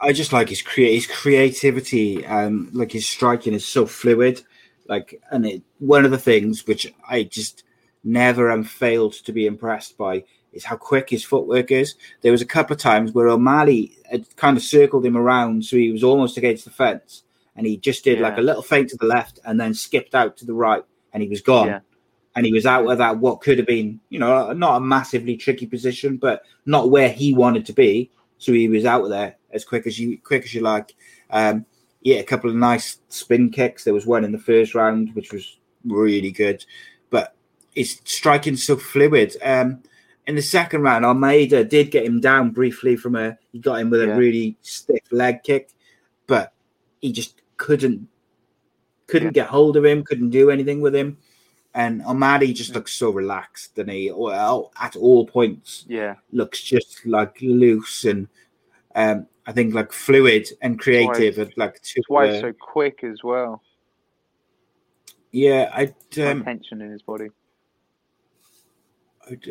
I just like his crea- his creativity and like his striking is so fluid. Like, and it, one of the things which I just never am failed to be impressed by is how quick his footwork is. There was a couple of times where O'Malley had kind of circled him around, so he was almost against the fence, and he just did like a little feint to the left and then skipped out to the right, and he was gone. Yeah. And he was out of that what could have been, you know, not a massively tricky position, but not where he wanted to be. So he was out of there as quick as you quick as you like. Um, yeah, a couple of nice spin kicks. There was one in the first round which was really good, but it's striking so fluid. Um, in the second round, Almeida did get him down briefly from a. He got him with a really stiff leg kick, but he just couldn't couldn't get hold of him. Couldn't do anything with him. And O'Malley just looks so relaxed, and he well, at all points Yeah, looks just like loose and um, I think like fluid and creative. and like two, why uh, so quick as well. yeah, I um, tension in his body.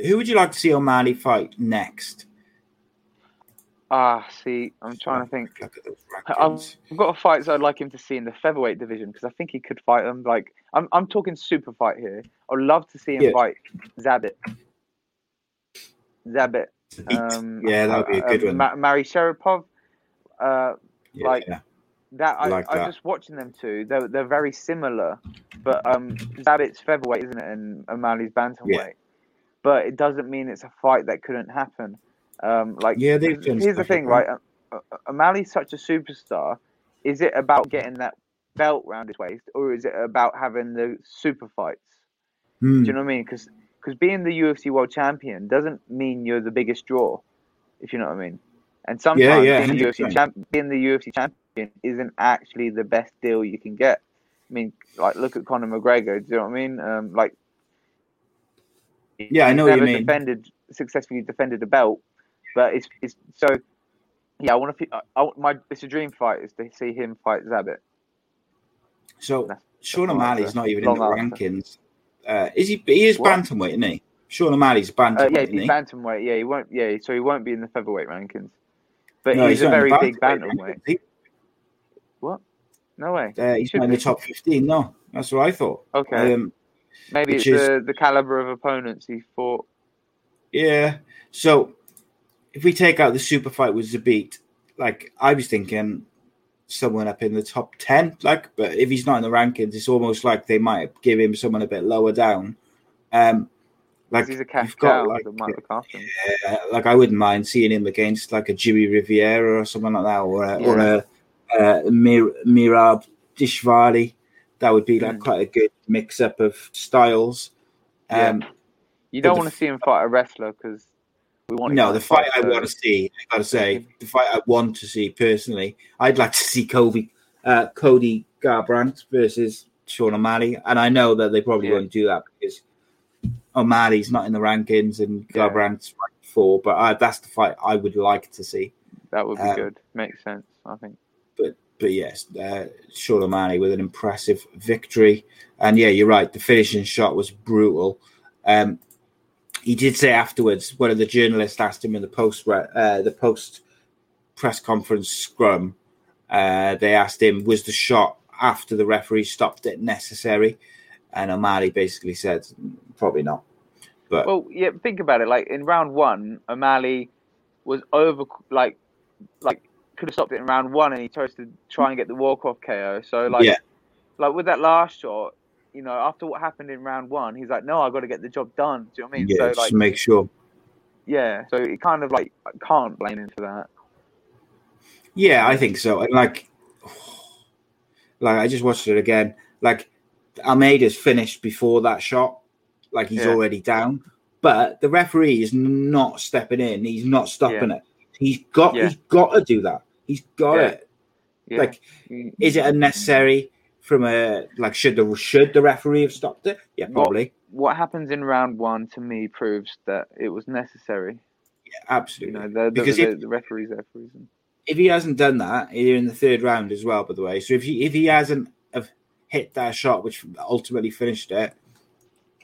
who would you like to see O'Malley fight next? Ah, see, I'm trying to think. Look at those I've, got a fight I'd like him to see in the featherweight division because I think he could fight them. Like I'm, I'm talking super fight here. I'd love to see him Yeah. fight Zabit. Zabit. Um, yeah, that would be a uh, good uh, one. Ma- Mary Sharapov. Uh, Yeah, like- yeah. that I, like I that. just watching them two. They're they're very similar, but um, Zabit's featherweight, isn't it, and O'Malley's bantamweight. But it doesn't mean it's a fight that couldn't happen. Um, like Yeah, they've 'cause done here's the thing, right? Uh, uh, O'Malley's such a superstar. Is it about getting that belt round his waist, or is it about having the super fights? Hmm. Do you know what I mean? Because because being the UFC world champion doesn't mean you're the biggest draw, if you know what I mean. And sometimes yeah, being, the UFC 100%. champ, being the UFC champion isn't actually the best deal you can get. I mean, like look at Conor McGregor. Do you know what I mean? Um, like, Yeah, I know what you never mean. Defended successfully defended a belt, but it's it's so. Yeah, I want to. I, I, my it's a dream fight is to see him fight Zabit. So That's- Sean O'Malley's not even in the answer. rankings. Uh, is he? He is What? bantamweight, isn't he? Sean O'Malley's Uh, bantamweight, yeah, isn't he's he? bantamweight. Yeah, he won't. Yeah, so he won't be in the featherweight rankings. But No, he's, a very big bantamweight bantamweight. What? No way. Uh, he's should not in the top fifteen. No, that's what I thought. Okay. Um, Maybe it's is- the, the caliber of opponents he fought. Yeah. So if we take out the super fight with Zabit, like I was thinking someone up in the top 10, like, but if he's not in the rankings, it's almost like they might give him someone a bit lower down. Um, like, he's a cash you've got, like, that might look after him. uh, like I wouldn't mind seeing him against like a Jimmie Rivera or something like that, or a, or a, a Mir- Merab Dishvali. That would be like Mm. quite a good mix up of styles. Yeah. Um, You don't want to see him fight a wrestler because we want. No, the fight I want to see, I gotta say, the fight I want to see personally, I'd like to see Kobe, uh, Cody Garbrandt versus Sean O'Malley, and I know that they probably Yeah. won't do that because O'Malley's not in the rankings and Yeah. Garbrandt's ranked four, but uh, that's the fight I would like to see. That would be um, good. Makes sense. I think. But but yes, uh, Sean O'Malley with an impressive victory, and yeah, you're right. The finishing shot was brutal. Um, he did say afterwards. One of the journalists asked him in the post uh, the post press conference scrum. Uh, they asked him, "Was the shot after the referee stopped it necessary?" And O'Malley basically said, "Probably not." But Well, yeah. Think about it. Like in round one, O'Malley was over. Like, like could have stopped it in round one, and he chose to try and get the walk off KO. So like, Yeah. like with that last shot, you know, after what happened in round one, he's like, no, I got to get the job done. Do you know what I mean? yeah, so just like, to make sure. yeah. So it kind of like I can't blame him for that. Yeah, I think so. And like, <sighs> like I just watched it again. Like Almeida's finished before that shot. Like he's Yeah. already down, but the referee is not stepping in. He's not stopping it. He's got. Yeah. He's got to do that. He's got Yeah. it. Yeah. Like, is it unnecessary? From a like, should the should the referee have stopped it? Yeah, probably. what happens in round one to me proves that it was necessary. Yeah, You absolutely. know, the, the, Because the, if- the referee's there for a reason. if he hasn't done that, you're in the third round as well. By the way, so if he if he hasn't have hit that shot, which ultimately finished it,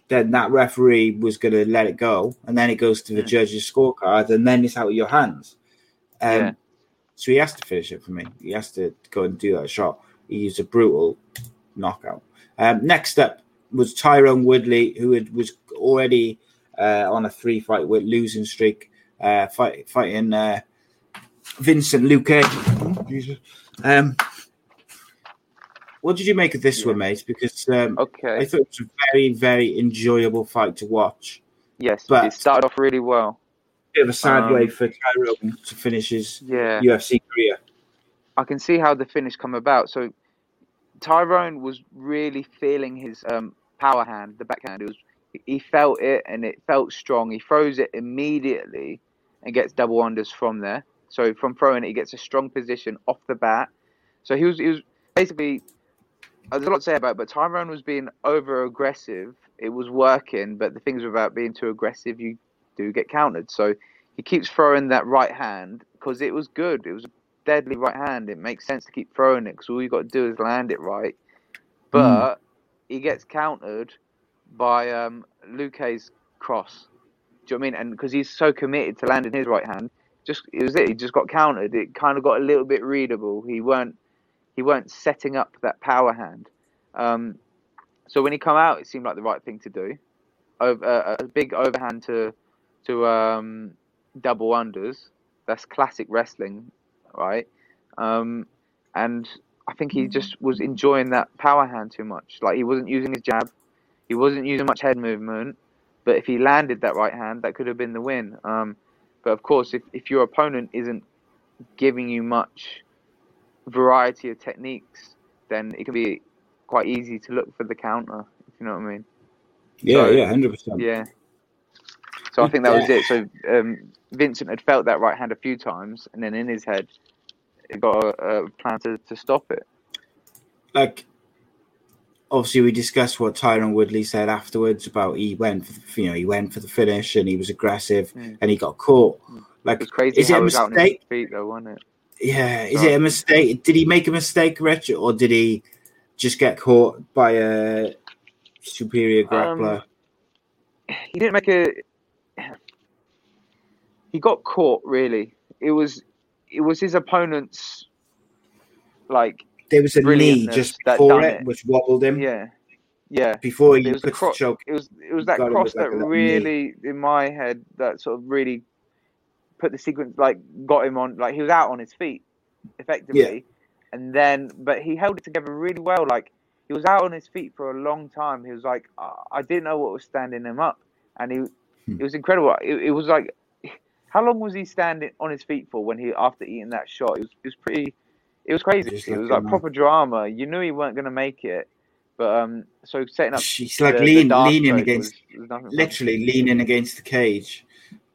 then that referee was going to let it go, and then it goes to the Mm. judge's scorecard, and then it's out of your hands. Um, Yeah. So he has to finish it for me. He has to go and do that shot. He used a brutal knockout. Um, next up was Tyron Woodley, who had, was already uh, on a three fight with losing streak, uh, fight, fighting uh, Vincent Luque. Oh, Um, what did you make of this Yeah. one, mate? Because um, Okay. I thought it was a very, very enjoyable fight to watch. yes, but- it started off really well. Bit of a sad Um, way for Tyron to finish his Yeah. UFC career. I can see how the finish come about. So Tyron was really feeling his um, power hand, the backhand. It was he felt it and it felt strong. He throws it immediately and gets double unders from there. So from throwing it, he gets a strong position off the bat. So he was he was basically there's a lot to say about it, but Tyron was being over aggressive. It was working, but the things about being too aggressive, you do get countered. So he keeps throwing that right hand because it was good. It was a deadly right hand. It makes sense to keep throwing it because all you got to do is land it right. But he gets countered by um, Luque's cross. Do you know what I mean? And because he's so committed to landing his right hand, just it was it. He just got countered. It kind of got a little bit readable. He weren't he weren't setting up that power hand. Um, so when he come out, it seemed like the right thing to do. Over, uh, a big overhand to to um, double unders. That's classic wrestling, right? Um, and I think he just was enjoying that power hand too much. Like he wasn't using his jab, he wasn't using much head movement. But if he landed that right hand, that could have been the win. Um, but of course, if, if your opponent isn't giving you much variety of techniques, then it can be quite easy to look for the counter. If you know what I mean? Yeah, So- yeah, hundred percent. Yeah. So I think that was it. So um, Vincent had felt that right hand a few times, and then in his head, He got a, a plan to, to stop it. Like, obviously, we discussed what Tyron Woodley said afterwards about he went, for, you know, he went for the finish and he was aggressive Mm. and he got caught. Like, It was crazy is it a mistake? feet, though, wasn't it? Yeah, is it a mistake? Did he make a mistake, Rich, or did he just get caught by a superior grappler? Um, he didn't make a. He got caught. Really, it was it was his opponent's like there was a knee just that before it, it. which wobbled him. yeah, yeah. Before he It was put the cro- choke. It was it was that cross that little really, in my head, that sort of really put the sequence like got him on. Like he was out on his feet, effectively, yeah. and then but he held it together really well. Like he was out on his feet for a long time. He was like I I didn't know what was standing him up, and he Hmm. it was incredible. It, it was like how long was he standing on his feet for when he after eating that shot? It was it was pretty. It was crazy. It was like proper drama. You knew he weren't going to make it, but um, so setting up She's like the- the lean, dark leaning against, was- was nothing fun. literally leaning against the cage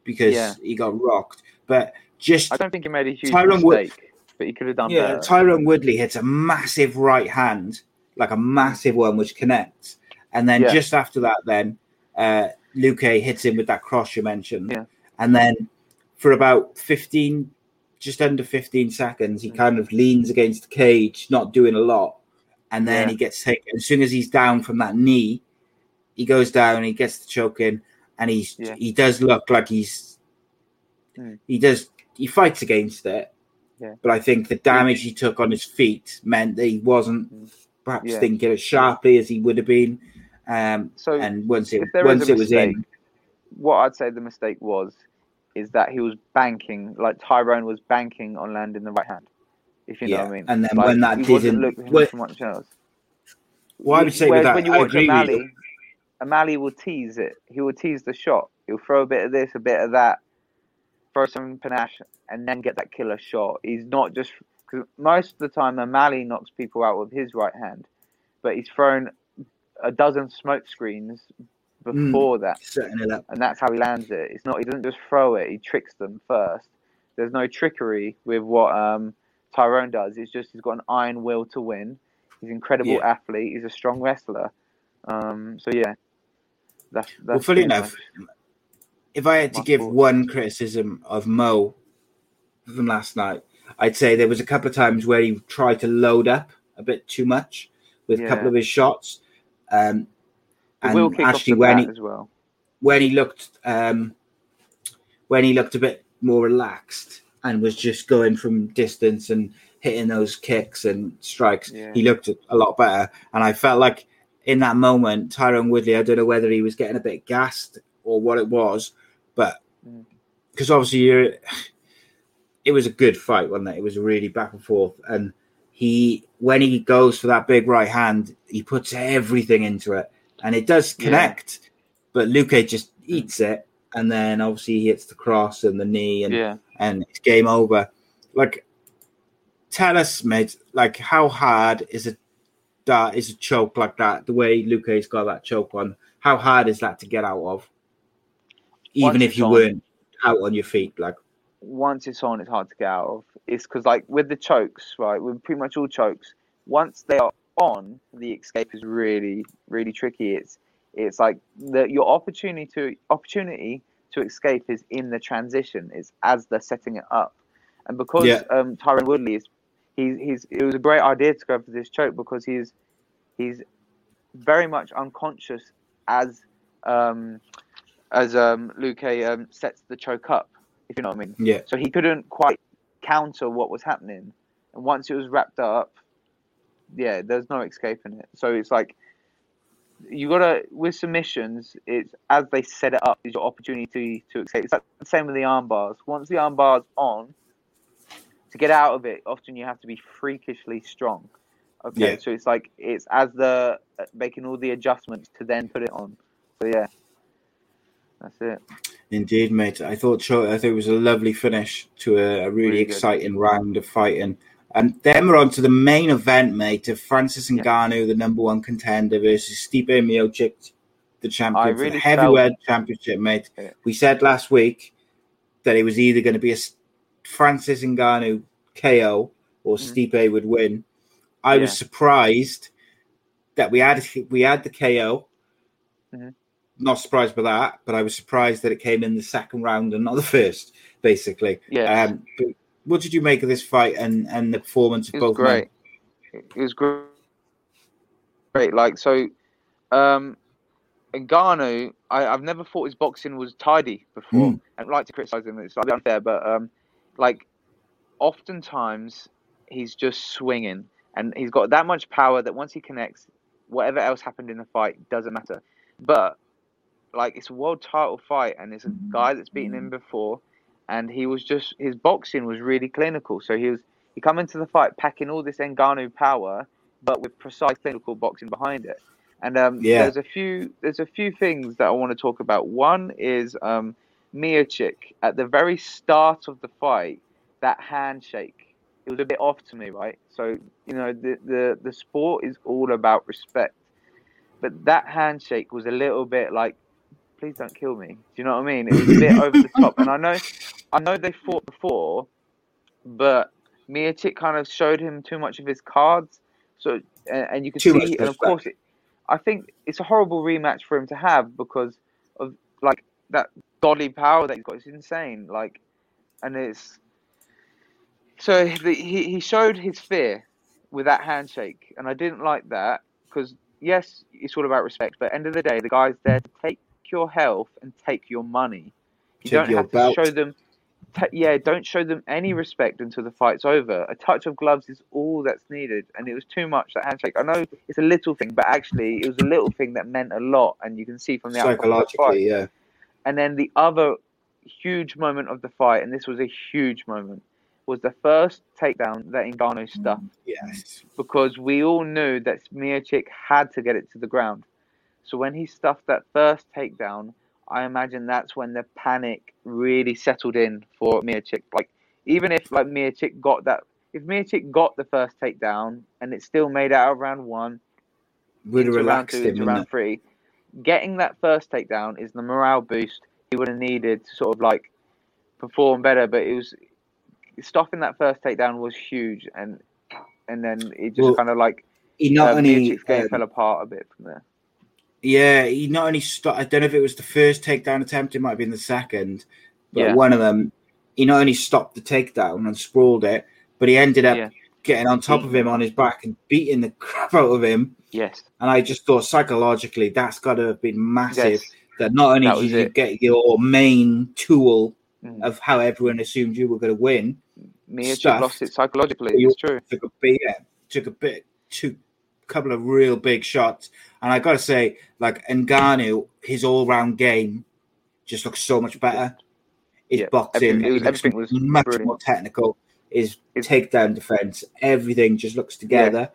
because Yeah. he got rocked. But just I don't think he made a huge Tyron Wood- mistake, but he could have done yeah, better. Tyron Woodley hits a massive right hand, like a massive one which connects, and then Yeah. just after that, then uh, Luque hits him with that cross you mentioned, Yeah. and then for about fifteen, just under fifteen seconds, he kind of leans against the cage, not doing a lot, and then Yeah. he gets taken. As soon as he's down from that knee, he goes down, he gets the choke in, and he's Yeah. he does look like he's Mm. he does he fights against it. Yeah. But I think the damage he took on his feet meant that he wasn't Mm. perhaps Yeah. thinking as sharply as he would have been. Um, So and once it if there is once it was in, what I'd say the mistake was is that he was banking, like Tyron was banking on landing the right hand. If you know what I mean. and then Like, when that didn't- looking well- much else. well, I would say Whereas that, when you I watch O'Malley. O'Malley will tease it. He will tease the shot. He'll throw a bit of this, a bit of that, throw some panache, and then get that killer shot. He's not just because most of the time O'Malley knocks people out with his right hand, but he's thrown a dozen smoke screens Mm. before that, it up. and that's how he lands it. It's not he doesn't just throw it; he tricks them first. There's no trickery with what um, Tyron does. It's just he's got an iron will to win. He's an incredible Yeah. athlete. He's a strong wrestler. Um, so yeah, that's, that's Well, fully enough, much- if I had to my give thoughts. one criticism of Mo from last night, I'd say there was a couple of times where he tried to load up a bit too much with a couple of his shots. Um, and actually, when he as well. when he looked um, when he looked a bit more relaxed and was just going from distance and hitting those kicks and strikes, Yeah. he looked a lot better. And I felt like in that moment, Tyron Woodley, I don't know whether he was getting a bit gassed or what it was, but Mm. because obviously you're, it was a good fight, wasn't it? It was really back and forth. And he, when he goes for that big right hand, he puts everything into it and it does Yeah. connect, but Luque just eats it. And then obviously he hits the cross and the knee and Yeah, and it's game over. Like, tell us, mate, like how hard is it? That is a choke like that. The way Luque's got that choke on, how hard is that to get out of? Even Once if you on. weren't out on your feet, like once it's on, it's hard to get out of. It's because like with the chokes, right? With pretty much all chokes, once they are on, the escape is really, really tricky. It's it's like the your opportunity to opportunity to escape is in the transition. Is as they're setting it up, and because Yeah. um, Tyron Woodley is he's he's it was a great idea to go for this choke because he's he's very much unconscious as um as um Luque um, sets the choke up. If you know what I mean. yeah, So he couldn't quite counter what was happening. And once it was wrapped up, yeah, there's no escaping it. So it's like you gotta with submissions, it's as they set it up is your opportunity to escape. It's like the same with the arm bars. Once the arm bar's on, to get out of it, often you have to be freakishly strong. Okay, Yeah. so it's like it's as the uh, making all the adjustments to then put it on. So yeah, that's it. indeed, mate. I thought I thought it was a lovely finish to a, a really, Really exciting round of fighting. And then we're on to the main event, mate, of Francis Ngannou, the number one contender, versus Stipe Miocic, the champion for the really heavyweight championship, mate. Yeah. We said last week that it was either going to be a Francis Ngannou KO or Stipe would win. I was surprised that we had we had the KO. Mhm. Not surprised by that, but I was surprised that it came in the second round and not the first. Basically, Yeah. Um, what did you make of this fight and and the performance of It was both men? great. It was great. Great. Like so, um, Ngannou, I, I've never thought his boxing was tidy before. Mm. I'd like to criticize him. It's slightly unfair, but um, like, oftentimes he's just swinging, and he's got that much power that once he connects, whatever else happened in the fight doesn't matter. But like, it's a world title fight, and it's a guy that's beaten him before, and he was just his boxing was really clinical. So he was he come into the fight packing all this Ngannou power, but with precise clinical boxing behind it. And um, Yeah. there's a few there's a few things that I want to talk about. One is um, Miocic at the very start of the fight, that handshake. It was a bit off to me, right? So you know the the the sport is all about respect, but that handshake was a little bit like, please don't kill me. Do you know what I mean? It was a bit over the top, and I know I know they fought before, but Miocic kind of showed him too much of his cards. So and, and you can Too see, and of course, it, I think it's a horrible rematch for him to have because of like that godly power that he's got. It's insane. Like, and it's so the, he he showed his fear with that handshake, and I didn't like that because yes, it's all about respect, but end of the day, the guy's there to take your health and take your money. You Take don't have to belt. show them. Ta yeah, don't show them any respect until the fight's over. A touch of gloves is all that's needed, and it was too much. That handshake. I know it's a little thing, but actually, it was a little thing that meant a lot, and you can see from the outcome of the yeah. And then the other huge moment of the fight, and this was a huge moment, was the first takedown that Ngannou mm. stuffed Yes. because we all knew that Miocic had to get it to the ground. So when he stuffed that first takedown, I imagine that's when the panic really settled in for Miocic. Like even if like Miocic got that, if Miocic got the first takedown and it still made out of round one, Would have into round relaxed two, him. round it? three, getting that first takedown is the morale boost he would have needed to sort of like perform better. But it was stopping that first takedown was huge, and and then it just Well, kind of like He not uh, only Miocic's game um, fell apart a bit from there. Yeah, he not only stopped. I don't know if it was the first takedown attempt. It might have been the second, but Yeah. one of them, he not only stopped the takedown and sprawled it, but he ended up Yeah. getting on top of him on his back and beating the <laughs> crap out of him. Yes. And I just thought psychologically, that's got to have been massive. Yes. That not only That did you it. get your main tool Mm. of how everyone assumed you were going to win, Miocic stuffed. lost it psychologically. It's true. took a bit, yeah, took a bit, two, couple of real big shots, and I got to say, like Ngannou, his all-round game just looks so much better. His Yeah, boxing, everything- it was- looks everything was much brilliant. more technical. His It's- takedown defense, everything just looks together.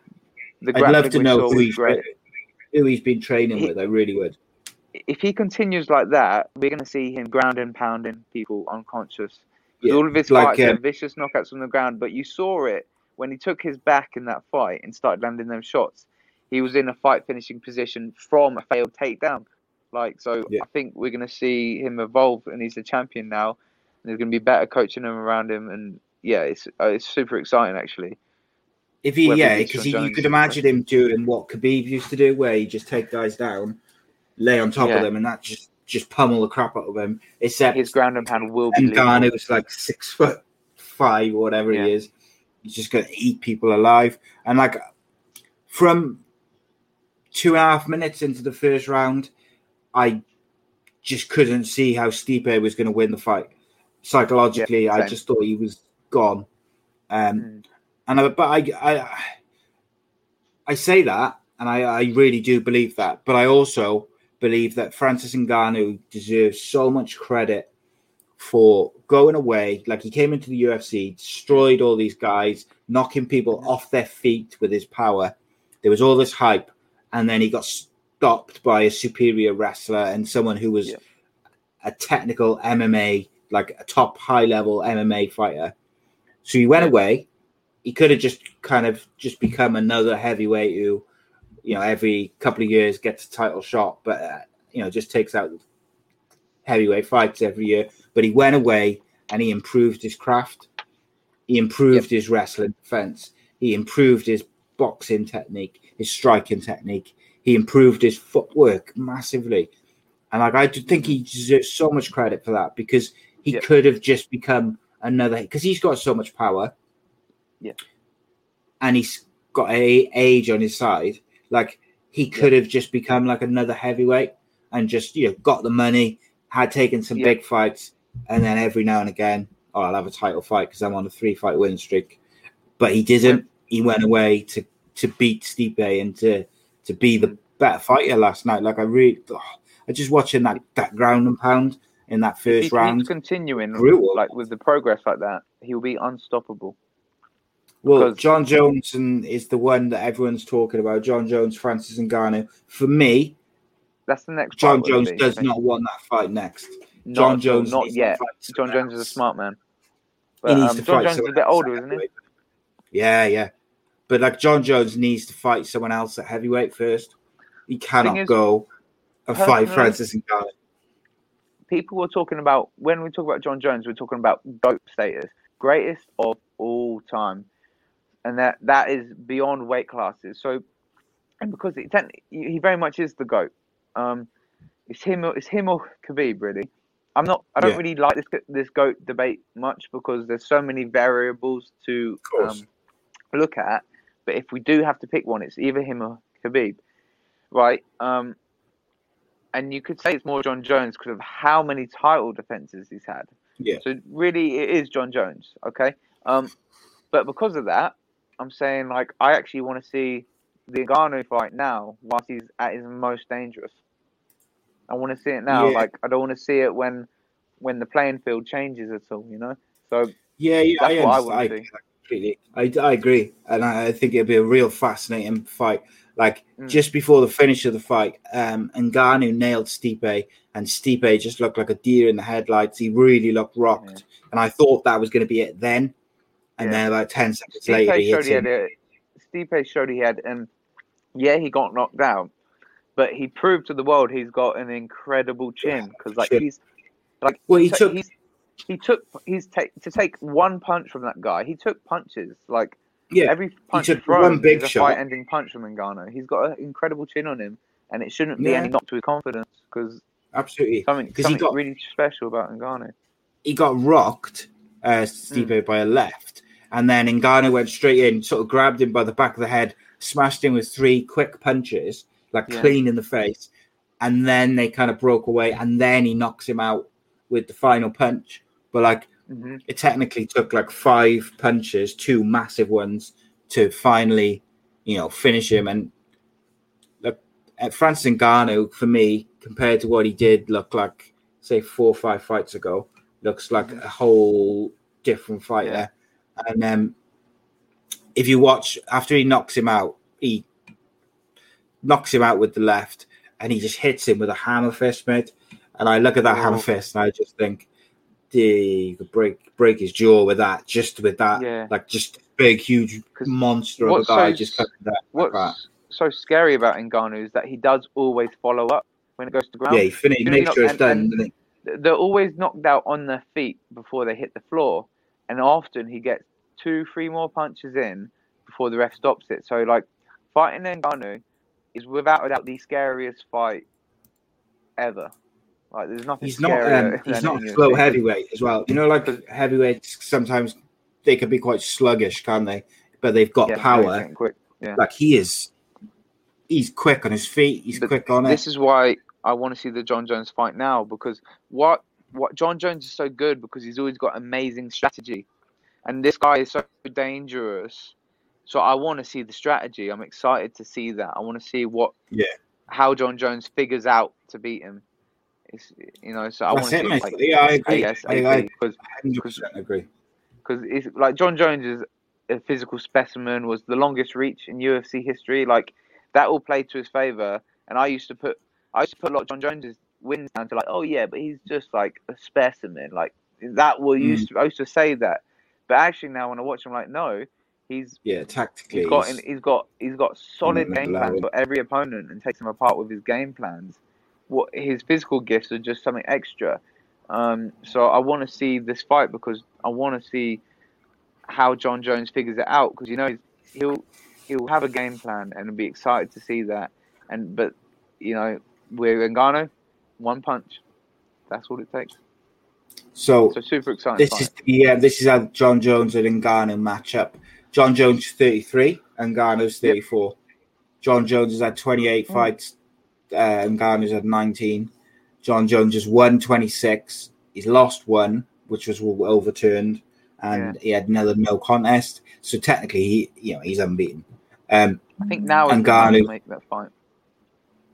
The I'd love to know who he's who he's been training He- with. I really would. If he continues like that, we're going to see him grounding, pounding people unconscious. Yeah, all of his like, fights um, vicious knockouts on the ground, but you saw it when he took his back in that fight and started landing them shots. He was in a fight finishing position from a failed takedown. Like so, Yeah. I think we're going to see him evolve, and he's a champion now. And there's going to be better coaching him around him, and yeah, it's uh, it's super exciting actually. If he, yeah, because you could imagine him doing what Khabib used to do, where he just take guys down, lay on top Yeah. of them, and that just just pummel the crap out of him. Except His ground and pound will be. and. Garner was like six foot five whatever Yeah. he is. He's just gonna eat people alive. And like from two and a half minutes into the first round, I just couldn't see how Stipe was going to win the fight. Psychologically, Yeah, I just thought he was gone. Um, Mm. and I, but I, I, I say that, and I, I really do believe that. But I also believe that Francis Ngannou deserves so much credit for going away. Like he came into the UFC, destroyed all these guys, knocking people off their feet with his power. There was all this hype, and then he got stopped by a superior wrestler and someone who was Yeah. a technical MMA, like a top high level MMA fighter. So he went away. He could have just kind of just become another heavyweight who, you know, every couple of years gets a title shot, but uh, you know, just takes out heavyweight fights every year. But he went away and he improved his craft. He improved his wrestling defense. He improved his boxing technique, his striking technique. He improved his footwork massively. And like I do think he deserves so much credit for that because he Yep. could have just become another because he's got so much power. Yeah. And he's got a age on his side. Like he could have just become like another heavyweight and just you know got the money, had taken some big fights, and then every now and again, oh, I'll have a title fight because I'm on a three fight win streak. But he didn't. He went away to to beat Stipe and to to be the better fighter last night. Like I really, oh, I just watching that that ground and pound in that first he round. continuing brutal. like with the progress like that, he will be unstoppable. Well, because- Jon Jones and is the one that everyone's talking about. Jon Jones, Francis and Ngannou. For me, That's the next. Jon Jones does not want that fight next. Jon Jones not yet. Jon Jones is a smart man. He But, needs um, to Jon Jones is a bit older, isn't he? Yeah, yeah. But like Jon Jones needs to fight someone else at heavyweight first. He cannot is, go and fight Francis Ngannou. People were talking about when we talk about Jon Jones, we're talking about GOAT status, greatest of all time, and that that is beyond weight classes. So, and because he, he very much is the GOAT. Um, it's him. It's him or Khabib, really. I'm not. I don't Yeah. really like this this GOAT debate much because there's so many variables to um, look at. But if we do have to pick one, it's either him or Khabib, right? Um, and you could say it's more Jon Jones because of how many title defenses he's had. Yeah. So really, it is Jon Jones. Okay. Um, but because of that, I'm saying like I actually want to see the Ngannou fight now, whilst he's at his most dangerous. I want to see it now. Yeah. Like I don't want to see it when when the playing field changes at all. You know. So Yeah, yeah, That's I what I I, completely. I, I agree, and I, I think it'd be a real fascinating fight. Like Mm. just before the finish of the fight, um, Ngannou nailed Stipe, and Stipe just looked like a deer in the headlights. He really looked rocked, and I thought that was going to be it then. And Yeah. then about ten seconds later, Stipe he showed hits he had him. a, Stipe showed he had, and yeah, he got knocked down, but he proved to the world he's got an incredible chin because like he's like Well, he ta- took- he's, he took he's take to take one punch from that guy. He took punches like Yeah, every punch took thrown one big is a shot. fight-ending punch from Ngannou. He's got an incredible chin on him, and it shouldn't be Yeah. any knock to his confidence because absolutely. something Because he got really special about Ngannou. he got rocked, uh, Stipe Mm. by a left, and then Ngannou went straight in, sort of grabbed him by the back of the head, smashed him with three quick punches, like Yeah. clean in the face, and then they kind of broke away, and then he knocks him out with the final punch. But like hmm it technically took like five punches, two massive ones, to finally, you know, finish him. And look, at Francis Ngannou, for me, compared to what he did, look like say four or five fights ago, looks like a whole different fighter. And um, if you watch after he knocks him out, he knocks him out with the left, and he just hits him with a hammer fist, mate. And I look at that hammer Oh. fist, and I just think, "Dude, you could break break his jaw with that, just with that, Yeah. like just big, huge monster of a guy so just coming down like that. What's so scary about Ngannou is that he does always follow up when it goes to ground. Yeah, he finished, You know, make sure it's done. and- doesn't they're always knocked out on their feet before they hit the floor, and often he gets two, three more punches in before the ref stops it. So, like, fighting Ngannou is without a doubt the scariest fight ever. Like, there's nothing. He's not. Um, he's not slow UFC. heavyweight as well. You know, like the heavyweights sometimes they can be quite sluggish, can't they? But they've got Yeah, power. quick. Yeah. Like he is. He's quick on his feet. He's But quick on it. This is why I want to see the Jon Jones fight now because what what Jon Jones is so good because he's always got amazing strategy, and this guy is so dangerous. So I want to see the strategy. I'm excited to see that. I want to see what Yeah. how Jon Jones figures out to beat him. It's, you know, so I want to see like yeah, I agree. I, I because 100% agree. because it's like Jon Jones is a physical specimen, was the longest reach in UFC history. Like that all played to his favor. And I used to put I used to put a lot of Jon Jones's wins down to like, oh yeah, but he's just like a specimen. Like that will Mm. used to I used to say that. But actually now when I watch him like no, he's Yeah, tactically. he's got he's- he's got he's got solid game plans for every opponent and takes them apart with his game plans. What his physical gifts are just something extra. Um, so I want to see this fight because I want to see how Jon Jones figures it out because you know he'll he'll have a game plan and be excited to see that. And but you know with Ngannou, one punch, that's all it takes. So, So super exciting. this fight. is yeah, this is how Jon Jones and Ngannou match up. Jon Jones thirty three, Ngannou's thirty four. Jon Jones has had twenty eight Hmm. fights, uh, Ngannou's had nineteen. Jon Jones has won twenty six. He's lost one, which was overturned, and he had another no contest. So technically, he you know he's unbeaten. Um, I think now time Ngannou. make that fight.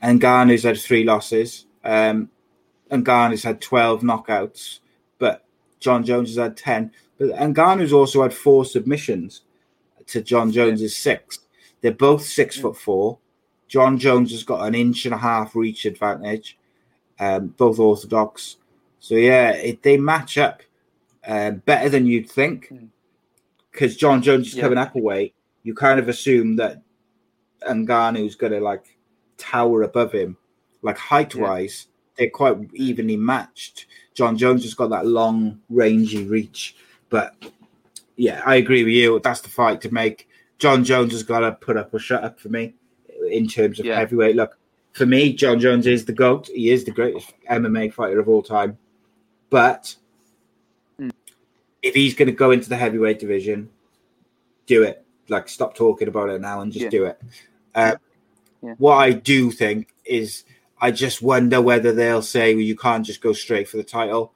Ngannou's had three losses. Um, Ngannou's had 12 knockouts, but Jon Jones has had 10. But Ngannou's also had four submissions to Jon Jones's six. They're both six foot four. Jon Jones has got an inch and a half reach advantage, um, both orthodox. So, yeah, it, they match up uh, better than you'd think because Jon Jones is Yeah. coming up a weight. You kind of assume that Ngannou's going to like tower above him. Like height wise, they're quite evenly matched. Jon Jones has got that long, rangy reach. But yeah, I agree with you. That's the fight to make. Jon Jones has got to put up or shut up for me in terms of Yeah. heavyweight. Look, for me, Jon Jones is the GOAT. He is the greatest MMA fighter of all time. But if he's going to go into the heavyweight division, do it. Like, stop talking about it now and just Yeah. do it. Uh, Yeah. What I do think is, I just wonder whether they'll say, well, you can't just go straight for the title.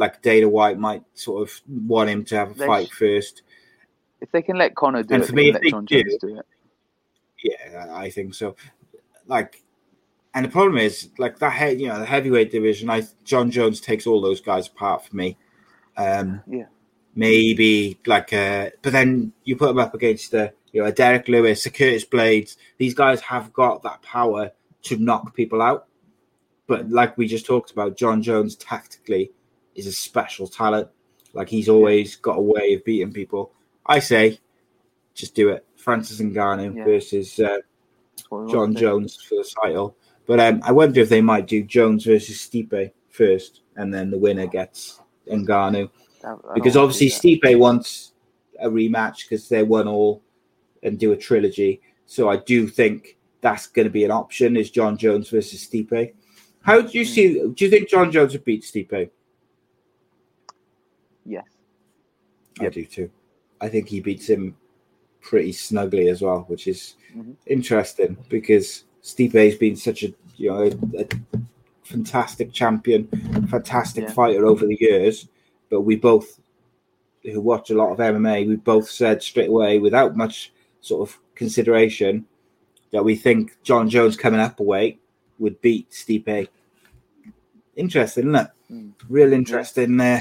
Like Dana White might sort of want him to have a They fight sh- first. If they can let Conor do And it, for they me, can if let they Jon do- Jones do it. Yeah, I think so. Like, and the problem is, like that, he- you know, the heavyweight division. I Jon Jones takes all those guys apart for me. Um, Yeah. maybe like, uh, but then you put them up against the, you know, a Derrick Lewis, a Curtis Blaydes. These guys have got that power to knock people out. But like we just talked about, Jon Jones tactically is a special talent. Like he's always got a way of beating people. I say, just do it. Francis Ngannou Yeah. versus uh, That's what we Jon want to do. Jones for the title. But um, I wonder if they might do Jones versus Stipe first, and then the winner gets Ngannou. I- I Because obviously. Stipe wants a rematch because they won all and do a trilogy. So I do think that's going to be an option is Jon Jones versus Stipe. How do you Hmm. see? Do you think Jon Jones would beat Stipe? Yes. I Yep. do too. I think he beats him pretty snugly as well, which is Mhm. interesting because Stipe's been such a you know a, a fantastic champion, fantastic Yeah. fighter over the years. But we both, who watch a lot of MMA, we both said straight away, without much sort of consideration, that we think Jon Jones coming up a weight would beat Stipe. Interesting, isn't it? Mm. Real interesting uh,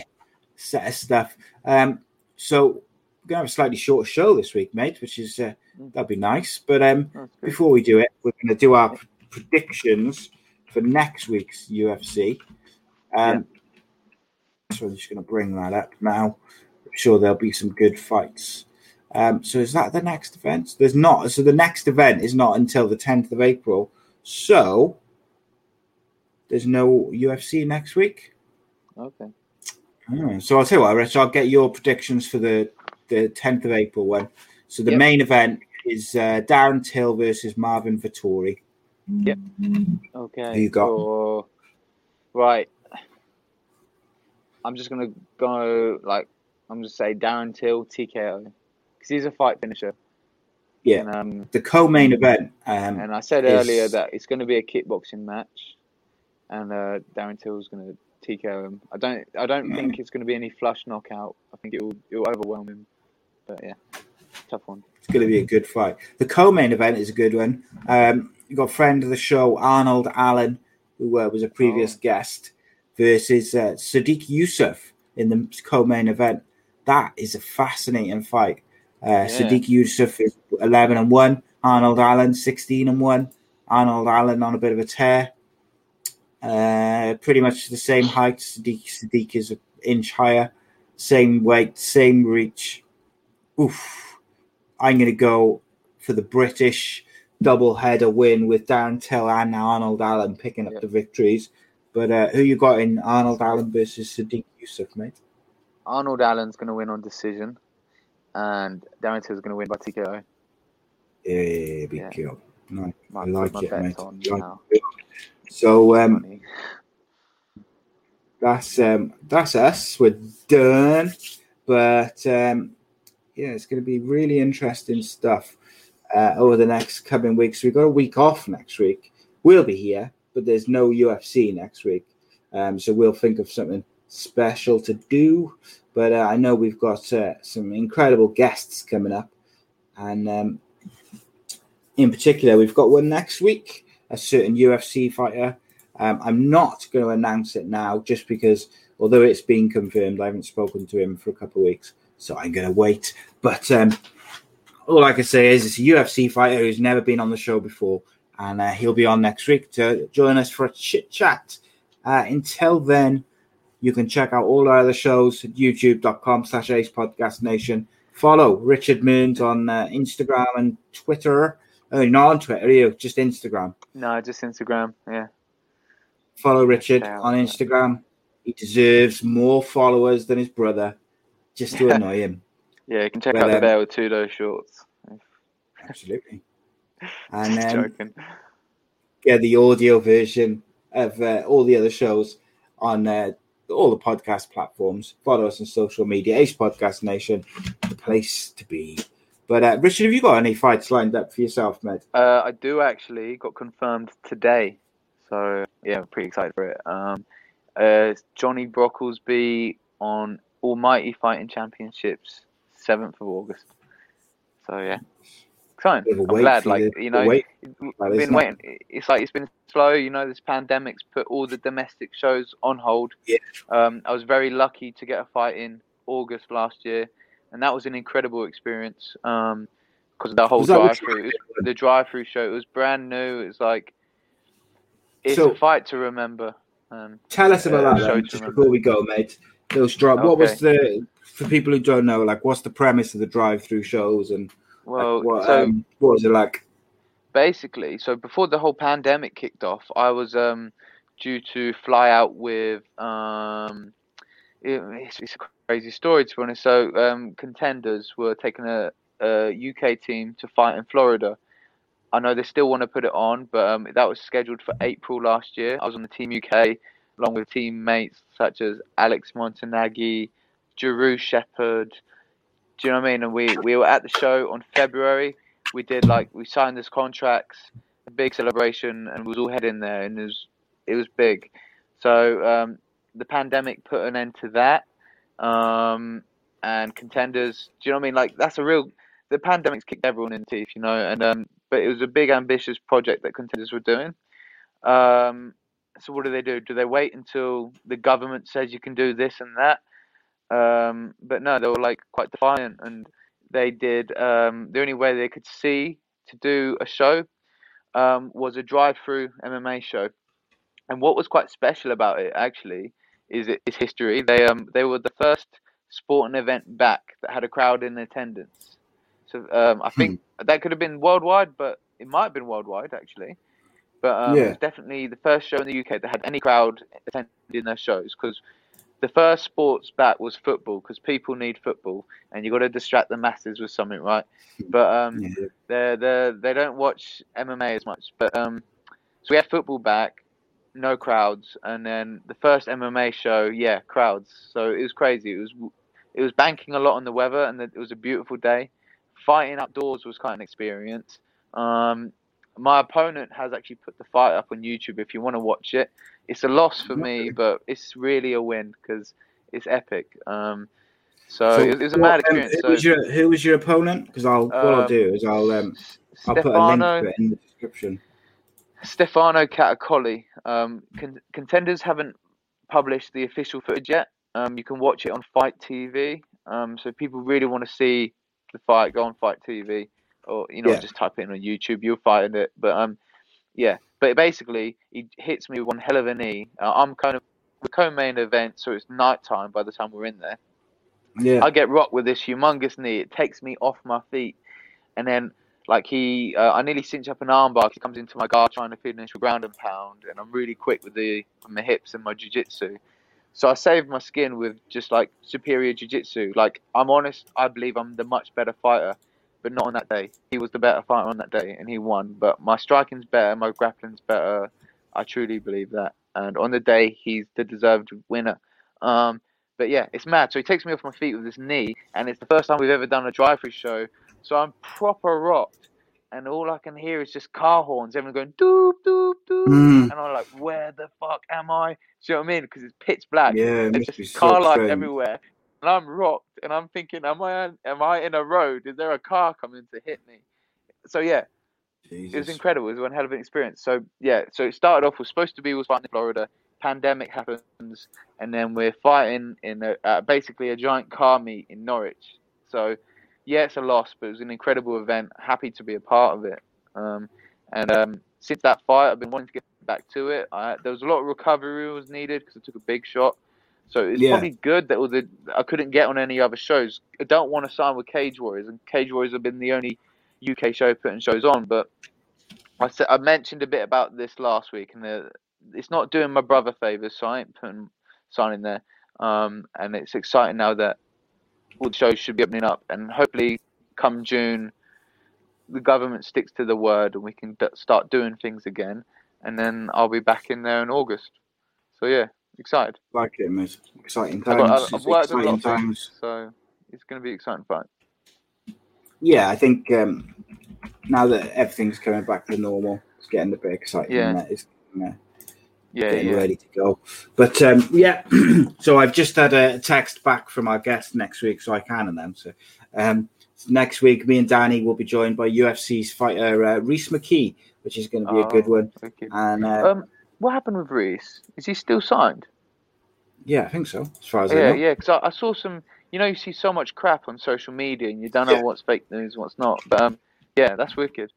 set of stuff. Um, so we're gonna have a slightly shorter show this week, mate, which is uh, Mm. that'd be nice. But um, before we do it, we're going to do our predictions for next week's UFC. Um, So I'm just going to bring that up now. I'm sure there'll be some good fights. Um, so is that the next event? There's not. So the next event is not until the 10th of April. So there's no UFC next week. Okay. Hmm, So I'll tell you what, Rich. I'll get your predictions for the the 10th of April one. So the Yep. main event is uh, Darren Till versus Marvin Vettori. Yep. Okay. Who you got? so- right. I'm just gonna go like I'm just say Darren Till TKO because he's a fight finisher. Yeah. And, um, The co-main event. Um, and I said is- earlier that it's going to be a kickboxing match, and uh, Darren Till's going to TKO him. I don't. I don't think it's going to be any flush knockout. I think it will. It will overwhelm him. But yeah, tough one. It's going to be a good fight. The co-main event is a good one. Um, you got friend of the show, Arnold Allen, who uh, was a previous Oh. guest, versus uh, Sodiq Yusuff in the co-main event. That is a fascinating fight. Uh, Sodiq Yusuff is eleven and one. Arnold Allen sixteen and one. Arnold Allen on a bit of a tear. Uh, pretty much the same height. Sodiq Sodiq is an inch higher. Same weight, same reach. Oof. I'm going to go for the British double header win with Darren Till and Arnold Allen picking up Yep. the victories. But uh, who you got in Arnold Allen versus Sodiq Yusuff, mate? Arnold Allen's going to win on decision. and Darren Till's going to win by TKO. Yeah, big Yeah. kill. Nice. I like it, mate. On I like now. it. So um, that's um, that's us. We're done. But um, yeah, it's going to be really interesting stuff uh, over the next coming weeks. We've got a week off next week. We'll be here, but there's no UFC next week. Um, so we'll think of something special to do. But uh, I know we've got uh, some incredible guests coming up. And um, in particular, we've got one next week, a certain UFC fighter. Um, I'm not going to announce it now just because, although it's been confirmed, I haven't spoken to him for a couple of weeks. So I'm going to wait. But um, all I can say is it's a UFC fighter who's never been on the show before. And uh, he'll be on next week to join us for a chit chat. Uh, until then, you can check out all our other shows at youtube.com slash ace podcast nation. Follow Richard Mearns on uh, Instagram and Twitter. Oh, not on Twitter, are you? Just Instagram. No, just Instagram. Yeah. Follow Richard on. Instagram. He deserves more followers than his brother just to <laughs> annoy him. Yeah, you can check out the um, Bear with Two Those Shorts. Absolutely. <laughs> And Just um, joking. get the audio version of uh, all the other shows on uh, all the podcast platforms. Follow us on social media, Ace Podcast Nation, the place to be. But uh, Richard, have you got any fights lined up for yourself, mate? Uh, I do actually got confirmed today, so yeah, I'm pretty excited for it. Um, uh, Johnny Brocklesby on Almighty Fighting Championships, seventh of August. So yeah, exciting. Bit of a I'm glad, like you- you know, wait been isn't it? waiting. It's like it's been slow. You know, this pandemic's put all the domestic shows on hold. Yeah. Um, I was very lucky to get a fight in August last year, and that was an incredible experience. Um, because of that whole Was that what drive through, the drive through show, it was brand new. It was like it's So- a fight to remember. Um, Tell us about uh, that show then, just remember. before we go, mate. Those drive. What was the for people who don't know? Like, what's the premise of the drive-through shows and like, well, what, so um, what was it like? basically, so before the whole pandemic kicked off, I was um due to fly out with um it, it's, it's a crazy story to be honest. So um contenders were taking a, a UK team to fight in Florida. I know they still want to put it on, but um, that was scheduled for April last year. I was on the Team UK along with teammates such as Alex Montagnani, Jeru Shepherd. Do you know what I mean? And we, we were at the show on February. We did like we signed this contracts, a big celebration, and we was all heading there, and it was it was big. So um, the pandemic put an end to that, um, and contenders. Do you know what I mean? Like that's a real. The pandemic's kicked everyone in the teeth, you know, and um, but it was a big ambitious project that contenders were doing. Um, so what do they do? Do they wait until the government says you can do this and that? Um, but no, they were like quite defiant, and they did. Um, the only way they could see to do a show um, was a drive-through MMA show. And what was quite special about it, actually, is it is history. They um they were the first sporting event back that had a crowd in attendance. So um, I think that could have been worldwide, but it might have been worldwide actually. But um, it Yeah. was definitely the first show in the UK that had any crowd attending their shows because the first sports back was football because people need football and you've got to distract the masses with something, right? But um, Yeah. they they they don't watch MMA as much. But um, so we had football back, no crowds, and then the first MMA show, yeah, crowds. So it was crazy. It was it was banking a lot on the weather, and it was a beautiful day. Fighting outdoors was quite an experience. Um, my opponent has actually put the fight up on YouTube if you want to watch it. It's a loss for me, but it's really a win because it's epic. Um, so, So it, was a what, mad um, experience. who so, was your who was your opponent? Because I'll what I'll Um, do is I'll um I'll put a link to it in the description. Stefano Catacoli. Um, con- contenders haven't published the official footage yet. Um, you can watch it on Fight TV. Um, so if people really want to see the fight, go on Fight TV, or you know, Yeah. just type it in on YouTube. You'll find it. But um, yeah. But basically, he hits me with one hell of a knee. Uh, I'm kind of the co-main event, so it's night time by the time we're in there. Yeah. I get rocked with this humongous knee. It takes me off my feet, and then like he, uh, I nearly cinch up an armbar. He comes into my guard trying to finish with ground and pound, and I'm really quick with the my hips and my jiu-jitsu. So I saved my skin with just like superior jiu-jitsu. Like I'm honest, I believe I'm the much better fighter, but not on that day. He was the better fighter on that day, and he won. But my striking's better, my grappling's better. I truly believe that. And on the day, he's the deserved winner. Um, but yeah, it's mad. So he takes me off my feet with his knee, and it's the first time we've ever done a drive-through show. So I'm proper rocked, and all I can hear is just car horns. Everyone going doop doop doop, Mm. and I'm like, where the fuck am I? Do you know what I mean? Because it's pitch black. Yeah, it There's must just so car lights everywhere, and I'm rocked, and I'm thinking, am I am I in a road? Is there a car coming to hit me? So yeah, it was incredible. It was one hell of an experience. So yeah, so it started off. Was supposed to be was fighting in Florida. Pandemic happens, and then we're fighting in a, uh, basically a giant car meet in Norwich. So yeah, it's a loss, but it was an incredible event. Happy to be a part of it. Um, and um, since that fight, I've been wanting to get back to it. I, there was a lot of recovery was needed because I took a big shot. So it's Yeah. probably good that all the I couldn't get on any other shows. I don't want to sign with Cage Warriors, and Cage Warriors have been the only UK show putting shows on. But I said I mentioned a bit about this last week, and the, it's not doing my brother favors, so I ain't putting signing there. Um, and it's exciting now that all the shows should be opening up, and hopefully come June, the government sticks to the word, and we can d- start doing things again. And then I'll be back in there in August. So yeah, excited. like it, mate. Exciting I've, times. got, I've worked on a lot of times. things, so it's going to be exciting fight. Yeah, I think um, now that everything's coming back to normal, it's getting a bit exciting. Yeah. It's uh, Yeah, getting yeah. ready to go. But um, yeah, <clears throat> so I've just had a text back from our guest next week, so I can announce it. Um, next week, me and Danny will be joined by UFC's fighter uh, Rhys McKee, which is going to be a good Oh, one. And uh, Um, what happened with Rhys? Is he still signed? yeah, I think so. As far as I Yeah, know. yeah. Because I, I saw some. You know, you see so much crap on social media, and you don't know Yeah. what's fake news, and what's not. But um, yeah, that's wicked.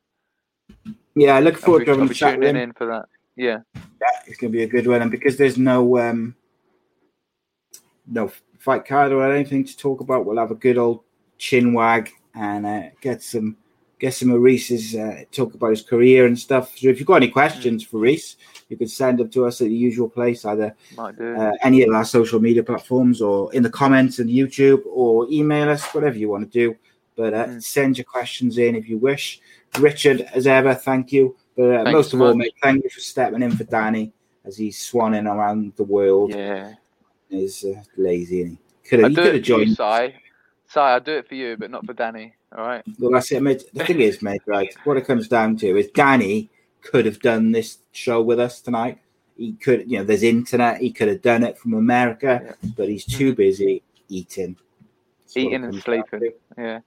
Yeah, I look forward to having a chat with him. in for that. Yeah, Yeah, it's going to be a good one. And because there's no um, no fight card or anything to talk about, we'll have a good old chin wag and uh, get some get some of Rhys's uh, talk about his career and stuff. So if you've got any questions for Rhys, you can send them to us at the usual place, either uh, any of our social media platforms or in the comments on YouTube or email us, whatever you want to do. But uh, Mm. send your questions in if you wish. Richard, as ever, thank you. But uh, Thanks most of all, mate, thank you for stepping in for Danny as he's swanning around the world. yeah, He's uh, lazy. And he could have he do could it have for joined. Si. Si, I do it for you, but not for Danny. All right. Well, that's it, mate. The thing is, mate, right? What it comes down to is Danny could have done this show with us tonight. He could, you know, there's internet. He could have done it from America, but he's too busy eating, That's Eating and sleeping. Yeah,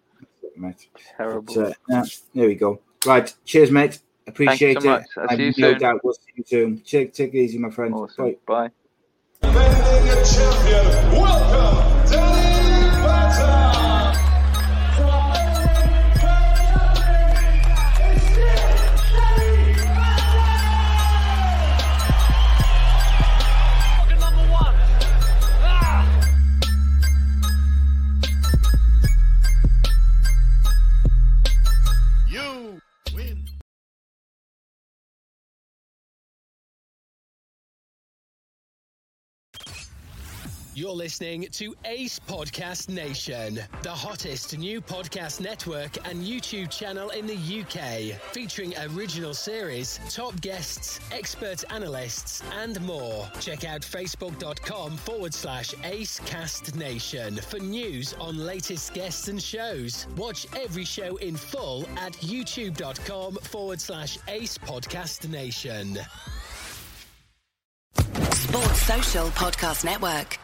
mate. terrible. So, yeah, there we go. Right, cheers, mate. Appreciate so it. I'll And see you no soon. doubt we'll see you soon. Take, take it easy, my friend. awesome. Bye. Bye. You're listening to Ace Podcast Nation, the hottest new podcast network and YouTube channel in the UK, featuring original series, top guests, expert analysts, and more. Check out facebook.com forward slash Acecast Nation for news on latest guests and shows. Watch every show in full at youtube.com forward slash Ace Podcast Nation. Sports Social Podcast Network.